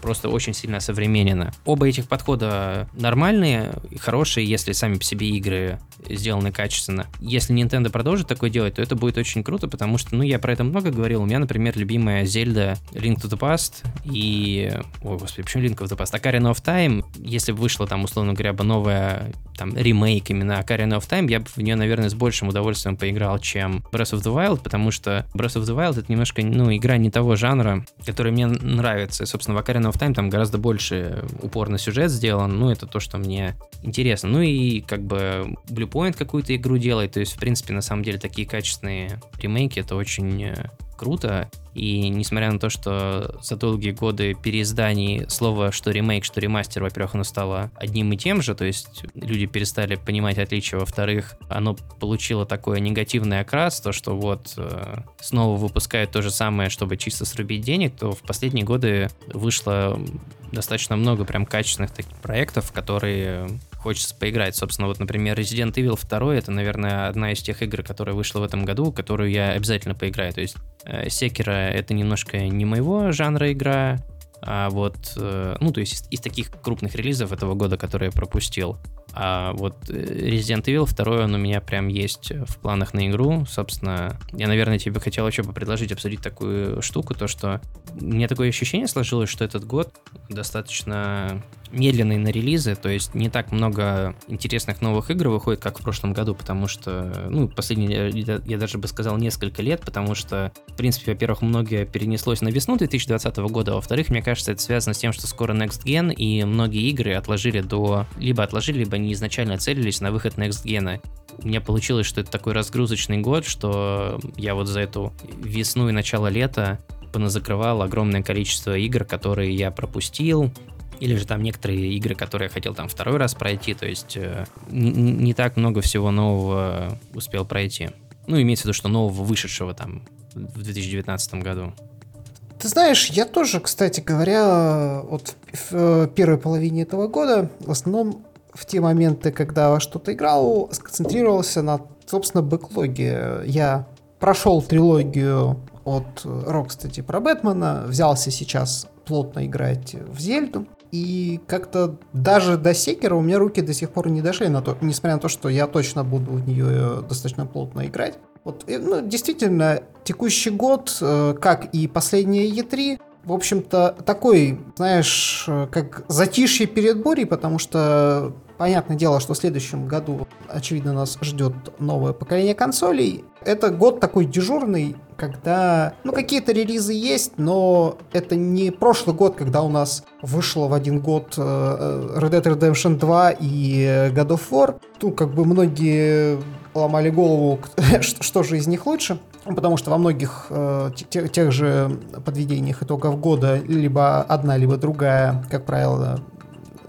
просто очень сильно современена. Оба этих подхода нормальные, хорошие, если сами по себе игры сделаны качественно. Если Nintendo продолжит такое делать, то это будет очень круто, потому что, ну, я про это много говорил. У меня, например, любимая Зельда Link to the Past и... Ой, господи, почему Link to the Past? Ocarina of Time, если бы вышла там, условно говоря, бы новая там ремейк именно Ocarina of Time, я бы в нее, наверное, с большим удовольствием поиграл, чем Breath of the Wild, потому что Breath of the Wild это немножко, ну, игра не того жанра, который мне нравится. И, собственно, в Ocarina of Time там гораздо больше упор на сюжет сделан, ну, это то, что мне интересно. Ну и как бы Blue Point какую-то игру делает, то есть, в принципе, на самом деле такие качественные ремейки, это очень э, круто. И несмотря на то, что за долгие годы переизданий слово, что ремейк, что ремастер, во-первых, оно стало одним и тем же, то есть люди перестали понимать отличия, во-вторых, оно получило такой негативный окрас, то, что вот э, снова выпускают то же самое, чтобы чисто срубить денег, то в последние годы вышло достаточно много прям качественных таких проектов, которые хочется поиграть. Собственно, вот, например, Resident Evil 2 это, наверное, одна из тех игр, которая вышла в этом году, которую я обязательно поиграю. То есть Секера это немножко не моего жанра игра, а вот, э, ну, то есть из, из таких крупных релизов этого года, которые я пропустил. А вот э, Resident Evil 2, он у меня прям есть в планах на игру. Собственно, я, наверное, тебе хотел еще предложить обсудить такую штуку, то что меня такое ощущение сложилось, что этот год достаточно медленный на релизы, то есть не так много интересных новых игр выходит, как в прошлом году, потому что, ну, последние, я даже бы сказал, несколько лет, потому что, в принципе, во-первых, многие перенеслось на весну 2020 года, а во-вторых, мне кажется, это связано с тем, что скоро Next Gen, и многие игры отложили до... либо отложили, либо они изначально целились на выход Next Gen. У меня получилось, что это такой разгрузочный год, что я вот за эту весну и начало лета поназакрывал огромное количество игр, которые я пропустил, или же там некоторые игры, которые я хотел там второй раз пройти, то есть э, не, не так много всего нового успел пройти. Ну, имеется в виду, что нового вышедшего там в 2019 году. Ты знаешь, я тоже, кстати говоря, вот в э, первой половине этого года в основном в те моменты, когда что-то играл, сконцентрировался на, собственно, бэклоге. Я прошел трилогию от Rocksteady про Бэтмена, взялся сейчас плотно играть в Зельду. И как-то даже до Секера у меня руки до сих пор не дошли, на то, несмотря на то, что я точно буду в нее достаточно плотно играть. Вот, ну, действительно, текущий год, э, как и последние E3, в общем-то, такой, знаешь, э, как затишье перед бурей, потому что понятное дело, что в следующем году, очевидно, нас ждет новое поколение консолей. Это год такой дежурный, когда, ну, какие-то релизы есть, но это не прошлый год, когда у нас вышло в один год э, Red Dead Redemption 2 и God of War. Тут как бы многие ломали голову, [laughs] что же из них лучше. Потому что во многих э, тех, тех же подведениях итогов года либо одна, либо другая, как правило,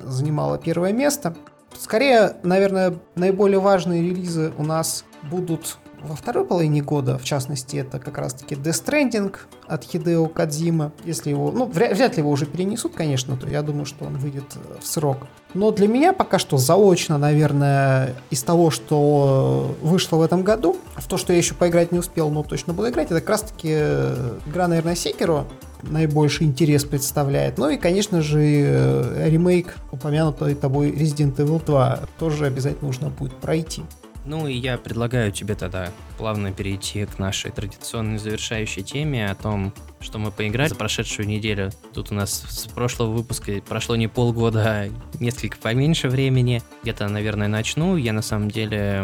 занимала первое место. Скорее, наверное, наиболее важные релизы у нас будут во второй половине года, в частности, это как раз-таки Death Stranding от Хидео Кадзима. Если его, ну, вряд, вряд ли его уже перенесут, конечно, то я думаю, что он выйдет э, в срок. Но для меня пока что заочно, наверное, из того, что вышло в этом году, в то, что я еще поиграть не успел, но точно буду играть, это как раз-таки э, игра, наверное, Секиро наибольший интерес представляет. Ну и, конечно же, э, ремейк упомянутой тобой Resident Evil 2 тоже обязательно нужно будет пройти. Ну и я предлагаю тебе тогда плавно перейти к нашей традиционной завершающей теме о том, что мы поиграли за прошедшую неделю. Тут у нас с прошлого выпуска прошло не полгода, а несколько поменьше времени. Где-то, наверное, начну. Я на самом деле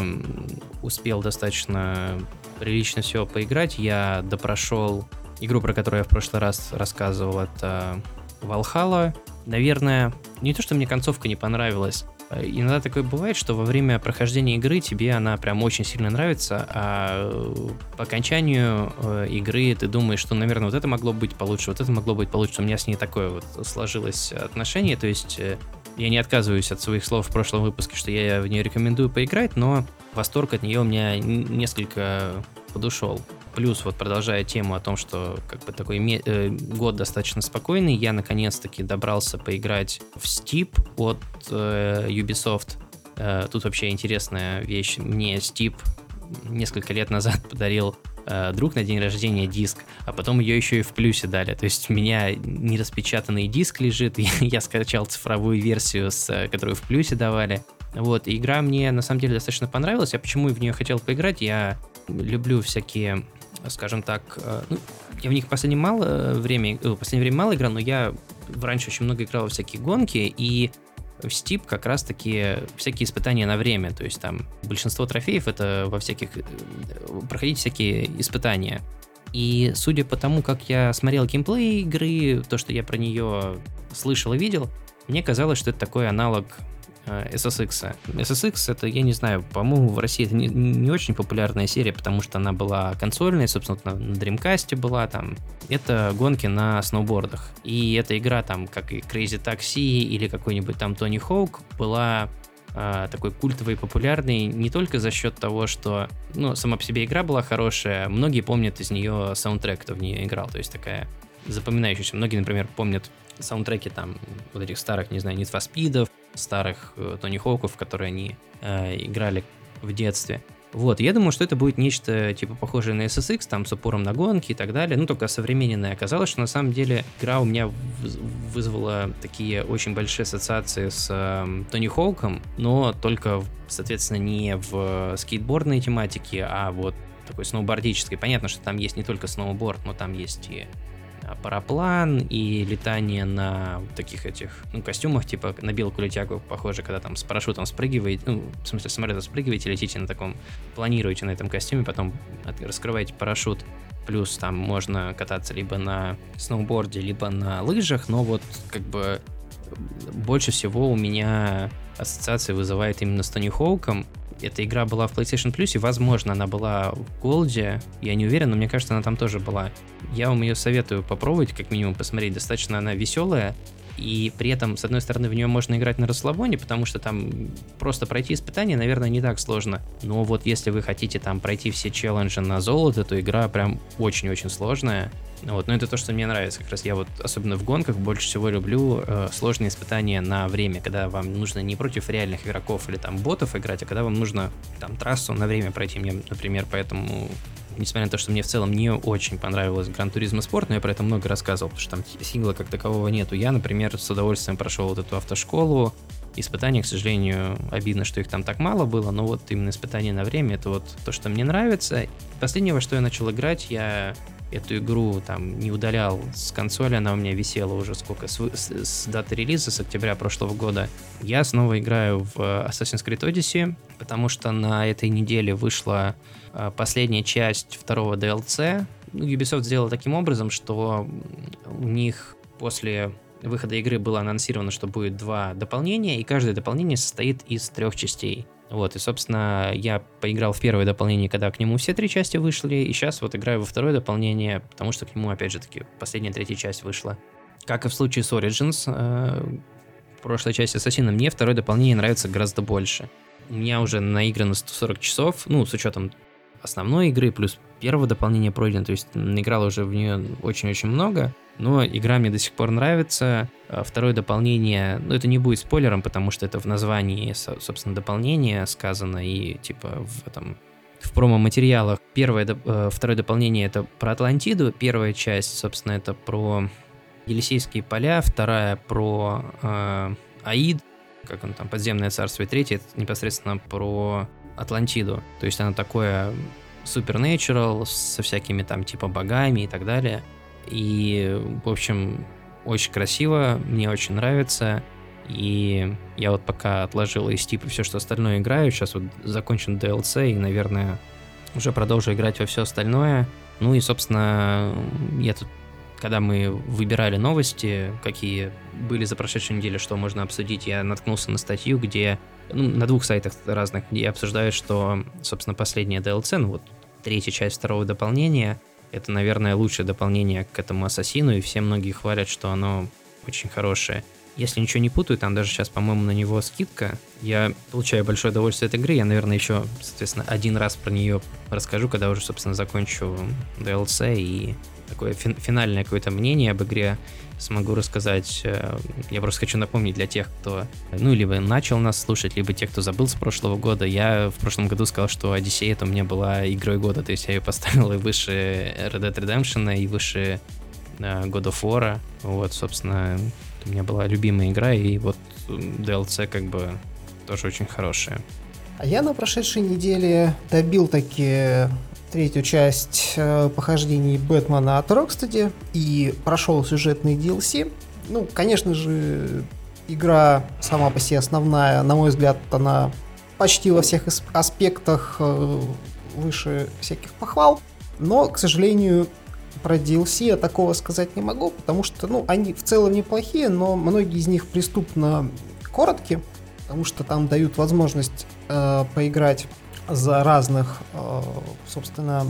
успел достаточно прилично все поиграть. Я допрошел игру, про которую я в прошлый раз рассказывал, это Valhalla. Наверное, не то, что мне концовка не понравилась, иногда такое бывает, что во время прохождения игры тебе она прям очень сильно нравится, а э, по окончанию э, игры ты думаешь, что, наверное, вот это могло быть получше, вот это могло быть получше. У меня с ней такое вот сложилось отношение, то есть я не отказываюсь от своих слов в прошлом выпуске, что я в нее рекомендую поиграть, но восторг от нее у меня несколько подушел. Плюс, вот продолжая тему о том, что как бы такой э, год достаточно спокойный, я наконец-таки добрался поиграть в Steep от э, Ubisoft. Э, тут вообще интересная вещь. Мне Steep несколько лет назад [laughs] подарил э, друг на день рождения диск, а потом ее еще и в плюсе дали. То есть у меня нераспечатанный диск лежит, [laughs] и я скачал цифровую версию, с, э, которую в плюсе давали. Вот, игра мне на самом деле достаточно понравилась. Я почему в нее хотел поиграть? Я люблю всякие скажем так, э, ну, я в них последнее мало э, время, в последнее время мало играл, но я раньше очень много играл во всякие гонки, и в Steep как раз-таки всякие испытания на время, то есть там большинство трофеев это во всяких, э, проходить всякие испытания. И судя по тому, как я смотрел геймплей игры, то, что я про нее слышал и видел, мне казалось, что это такой аналог SSX. SSX это, я не знаю, по-моему, в России это не, не очень популярная серия, потому что она была консольной, собственно, на, на Dreamcast была там. Это гонки на сноубордах. И эта игра там, как и Crazy Taxi или какой-нибудь там Tony Hawk, была э, такой культовой и популярной не только за счет того, что, ну, сама по себе игра была хорошая, многие помнят из нее саундтрек, кто в нее играл, то есть такая запоминающаяся. Многие, например, помнят саундтреки там вот этих старых, не знаю, Need for Speed, старых э, Тони Хоуков, которые они э, играли в детстве. Вот, я думаю, что это будет нечто типа похожее на SSX, там с упором на гонки и так далее, ну только современное. Оказалось, что на самом деле игра у меня вызвала такие очень большие ассоциации с э, Тони Хоуком, но только, соответственно, не в скейтбордной тематике, а вот такой сноубордической. Понятно, что там есть не только сноуборд, но там есть и параплан и летание на таких этих, ну, костюмах, типа на белку летягу, похоже, когда там с парашютом спрыгиваете, ну, в смысле, самолета спрыгиваете, летите на таком, планируете на этом костюме, потом раскрываете парашют, плюс там можно кататься либо на сноуборде, либо на лыжах, но вот как бы больше всего у меня ассоциации вызывает именно с Тони Хоуком, эта игра была в PlayStation Plus, и, возможно, она была в Gold, я не уверен, но мне кажется, она там тоже была. Я вам ее советую попробовать, как минимум, посмотреть. Достаточно она веселая, и при этом, с одной стороны, в нее можно играть на расслабоне, потому что там просто пройти испытания, наверное, не так сложно. Но вот если вы хотите там пройти все челленджи на золото, то игра прям очень-очень сложная. Вот, но это то, что мне нравится. Как раз я вот, особенно в гонках, больше всего люблю э, сложные испытания на время, когда вам нужно не против реальных игроков или там ботов играть, а когда вам нужно там трассу на время пройти. Мне, например, поэтому несмотря на то, что мне в целом не очень понравилось Гран Туризма Спорт, но я про это много рассказывал, потому что там сингла как такового нету. Я, например, с удовольствием прошел вот эту автошколу, испытания, к сожалению, обидно, что их там так мало было, но вот именно испытания на время, это вот то, что мне нравится. Последнее, во что я начал играть, я эту игру там не удалял с консоли, она у меня висела уже сколько, с, с, с даты релиза, с октября прошлого года. Я снова играю в Assassin's Creed Odyssey, потому что на этой неделе вышла э, последняя часть второго DLC. Ну, Ubisoft сделал таким образом, что у них после выхода игры было анонсировано, что будет два дополнения, и каждое дополнение состоит из трех частей. Вот, и, собственно, я поиграл в первое дополнение, когда к нему все три части вышли, и сейчас вот играю во второе дополнение, потому что к нему, опять же таки, последняя третья часть вышла. Как и в случае с Origins, э, прошлой части Ассасина, мне второе дополнение нравится гораздо больше. У меня уже наиграно 140 часов, ну, с учетом основной игры, плюс первого дополнения пройдено, то есть играл уже в нее очень-очень много, но игра мне до сих пор нравится. А второе дополнение, ну это не будет спойлером, потому что это в названии, собственно, дополнение сказано и типа в этом в промо-материалах. Первое, э, второе дополнение это про Атлантиду, первая часть, собственно, это про Елисейские поля, вторая про э, Аид, как он там, подземное царство, и третья это непосредственно про Атлантиду. То есть она такое supernatural со всякими там типа богами и так далее. И, в общем, очень красиво, мне очень нравится. И я вот пока отложил из типа все, что остальное играю, сейчас вот закончен DLC и, наверное, уже продолжу играть во все остальное. Ну и, собственно, я тут, когда мы выбирали новости, какие были за прошедшую неделю, что можно обсудить, я наткнулся на статью, где, ну, на двух сайтах разных, где обсуждают, что, собственно, последняя DLC, ну вот третья часть второго дополнения, это, наверное, лучшее дополнение к этому Ассасину, и все многие хвалят, что оно очень хорошее. Если ничего не путаю, там даже сейчас, по-моему, на него скидка. Я получаю большое удовольствие от игры. Я, наверное, еще, соответственно, один раз про нее расскажу, когда уже, собственно, закончу DLC и такое фин- финальное какое-то мнение об игре смогу рассказать. Э, я просто хочу напомнить для тех, кто, ну, либо начал нас слушать, либо те, кто забыл с прошлого года. Я в прошлом году сказал, что Odyssey это у меня была игрой года, то есть я ее поставил и выше Red Dead Redemption, и выше uh, God of War. Вот, собственно, у меня была любимая игра, и вот DLC как бы тоже очень хорошая. А я на прошедшей неделе добил такие третью часть э, похождений Бэтмена от Рокстеди и прошел сюжетный DLC. Ну, конечно же, игра сама по себе основная, на мой взгляд, она почти во всех аспектах э, выше всяких похвал. Но, к сожалению, про DLC я такого сказать не могу, потому что, ну, они в целом неплохие, но многие из них преступно короткие, потому что там дают возможность э, поиграть за разных, э, собственно,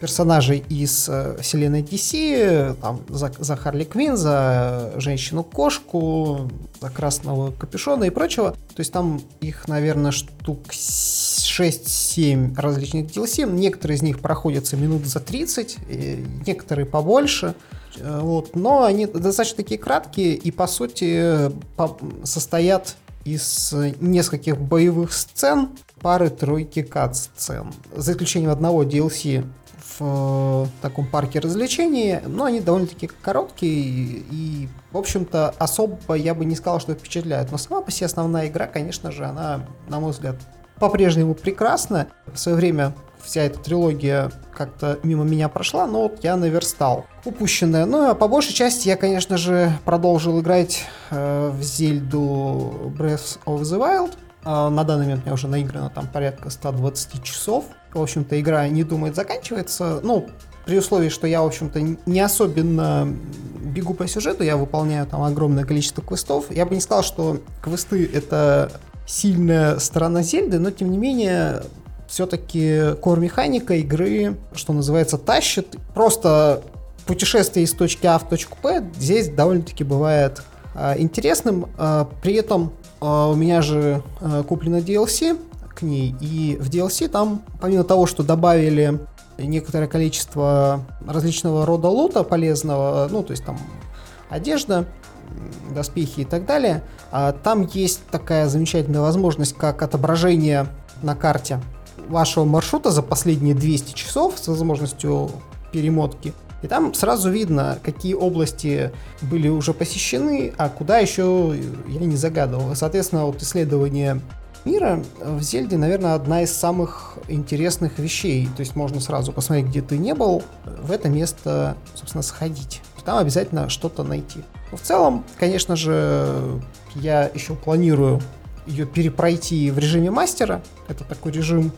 персонажей из э, вселенной DC, там, за, за Харли Квин, за женщину-кошку, за красного капюшона и прочего. То есть там их, наверное, штук 6 6-7 различных DLC. Некоторые из них проходятся минут за 30, некоторые побольше. Э, вот. Но они достаточно такие краткие и, по сути, состоят из нескольких боевых сцен, пары-тройки кат-сцен. За исключением одного DLC в таком парке развлечений, но они довольно-таки короткие и, и, в общем-то, особо я бы не сказал, что впечатляют. Но сама по себе основная игра, конечно же, она, на мой взгляд, по-прежнему прекрасна. В свое время вся эта трилогия как-то мимо меня прошла, но вот я наверстал упущенное. Ну, а по большей части я, конечно же, продолжил играть э, в Зельду Breath of the Wild. Э, на данный момент у меня уже наиграно там порядка 120 часов. В общем-то, игра не думает заканчивается. Ну, при условии, что я, в общем-то, не особенно бегу по сюжету, я выполняю там огромное количество квестов. Я бы не сказал, что квесты — это сильная сторона Зельды, но, тем не менее, все-таки кор-механика игры, что называется, тащит. Просто путешествие из точки А в точку Б здесь довольно-таки бывает э, интересным. Э, при этом у меня же э, куплено DLC к ней, и в DLC там, помимо того, что добавили некоторое количество различного рода лута полезного, ну, то есть там одежда, доспехи и так далее, там есть такая замечательная возможность, как отображение на карте вашего маршрута за последние 200 часов с возможностью перемотки. И там сразу видно, какие области были уже посещены, а куда еще я не загадывал. Соответственно, вот исследование мира в Зельде, наверное, одна из самых интересных вещей. То есть можно сразу посмотреть, где ты не был, в это место, собственно, сходить. Там обязательно что-то найти. Но в целом, конечно же, я еще планирую ее перепройти в режиме мастера. Это такой режим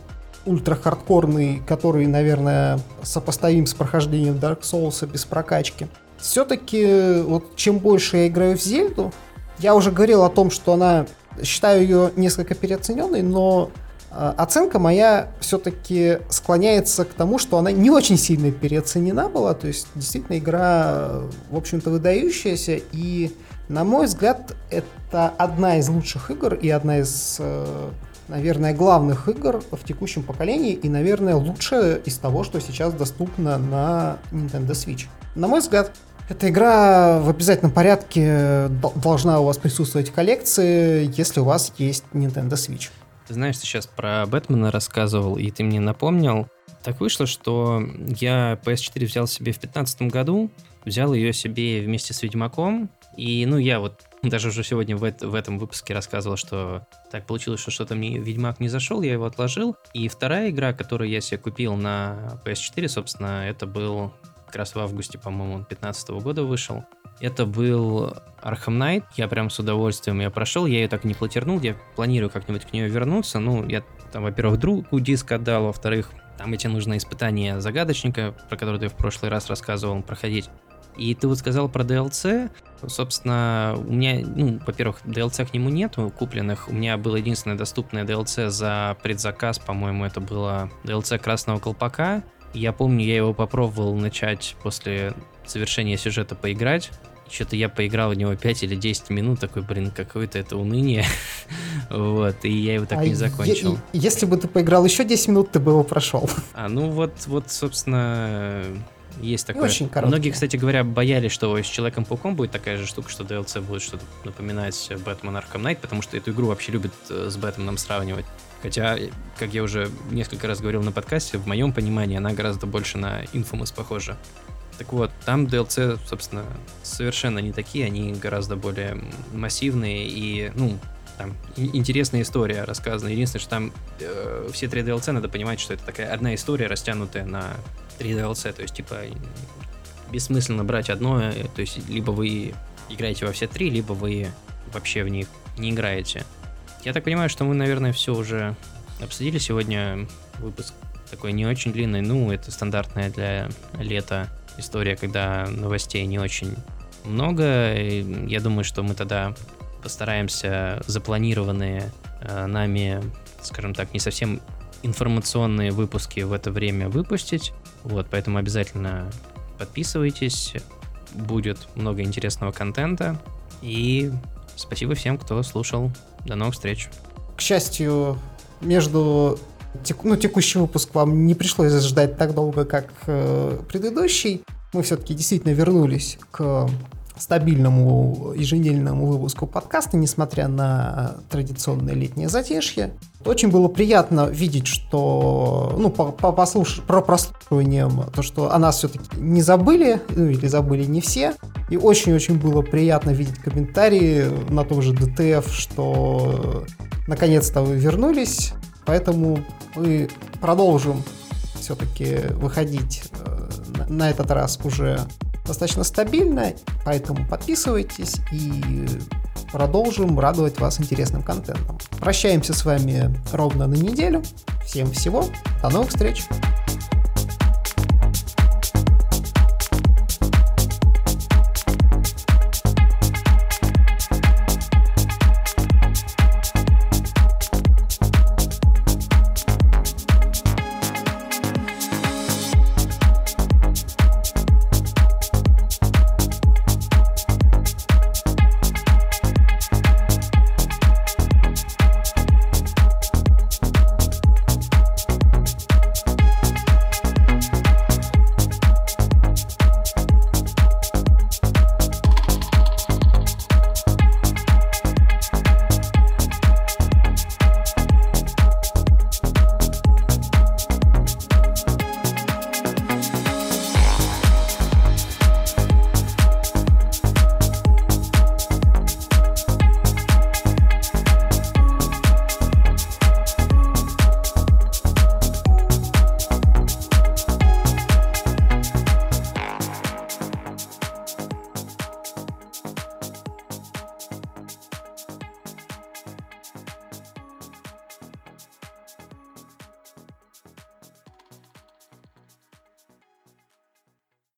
ультра-хардкорный, который, наверное, сопоставим с прохождением Dark Souls без прокачки. Все-таки, вот чем больше я играю в Зельду, я уже говорил о том, что она, считаю ее несколько переоцененной, но э, оценка моя все-таки склоняется к тому, что она не очень сильно переоценена была, то есть действительно игра, в общем-то, выдающаяся, и, на мой взгляд, это одна из лучших игр и одна из э, наверное, главных игр в текущем поколении и, наверное, лучшее из того, что сейчас доступно на Nintendo Switch. На мой взгляд, эта игра в обязательном порядке должна у вас присутствовать в коллекции, если у вас есть Nintendo Switch. Ты знаешь, ты сейчас про Бэтмена рассказывал, и ты мне напомнил. Так вышло, что я PS4 взял себе в 2015 году, взял ее себе вместе с Ведьмаком, и, ну, я вот [laughs] даже уже сегодня в, в этом выпуске рассказывал, что так получилось, что что-то мне Ведьмак не зашел, я его отложил. И вторая игра, которую я себе купил на PS4, собственно, это был как раз в августе, по-моему, 2015 года вышел. Это был Arkham Knight. Я прям с удовольствием ее прошел. Я ее так не платернул. Я планирую как-нибудь к нее вернуться. Ну, я там, во-первых, другу диск отдал, во-вторых, там эти нужно испытания загадочника, про который ты в прошлый раз рассказывал, проходить. И ты вот сказал про DLC. Собственно, у меня, ну, во-первых, DLC к нему нету купленных. У меня было единственное доступное DLC за предзаказ, по-моему, это было DLC Красного Колпака. Я помню, я его попробовал начать после завершения сюжета поиграть. Что-то я поиграл в него 5 или 10 минут, такой, блин, какое-то это уныние. [laughs] вот, и я его так а не закончил. Если бы ты поиграл еще 10 минут, ты бы его прошел. А, ну вот, вот, собственно, есть такое. Очень короткий. Многие, кстати говоря, боялись, что с Человеком-пауком будет такая же штука, что DLC будет что-то напоминать Бэтмен Arkham Knight, потому что эту игру вообще любят э, с Бэтменом сравнивать. Хотя, как я уже несколько раз говорил на подкасте, в моем понимании она гораздо больше на Infamous похожа. Так вот, там DLC, собственно, совершенно не такие, они гораздо более массивные и, ну, там интересная история рассказана. Единственное, что там э, все три DLC надо понимать, что это такая одна история, растянутая на 3 DLC, то есть, типа, бессмысленно брать одно, то есть, либо вы играете во все три, либо вы вообще в них не играете. Я так понимаю, что мы, наверное, все уже обсудили сегодня. Выпуск такой не очень длинный, ну, это стандартная для лета история, когда новостей не очень много. И я думаю, что мы тогда постараемся запланированные э, нами, скажем так, не совсем информационные выпуски в это время выпустить. Вот, поэтому обязательно подписывайтесь. Будет много интересного контента. И спасибо всем, кто слушал. До новых встреч. К счастью, между тек, ну, текущий выпуск вам не пришлось ждать так долго, как э, предыдущий. Мы все-таки действительно вернулись к стабильному еженедельному выпуску подкаста, несмотря на традиционное летнее затишье. Очень было приятно видеть, что, ну, по, по послуш... про прослушиванием, то, что о нас все-таки не забыли, ну, или забыли не все. И очень-очень было приятно видеть комментарии на том же ДТФ, что наконец-то вы вернулись, поэтому мы продолжим все-таки выходить э, на этот раз уже достаточно стабильно, поэтому подписывайтесь и продолжим радовать вас интересным контентом. Прощаемся с вами ровно на неделю. Всем всего. До новых встреч.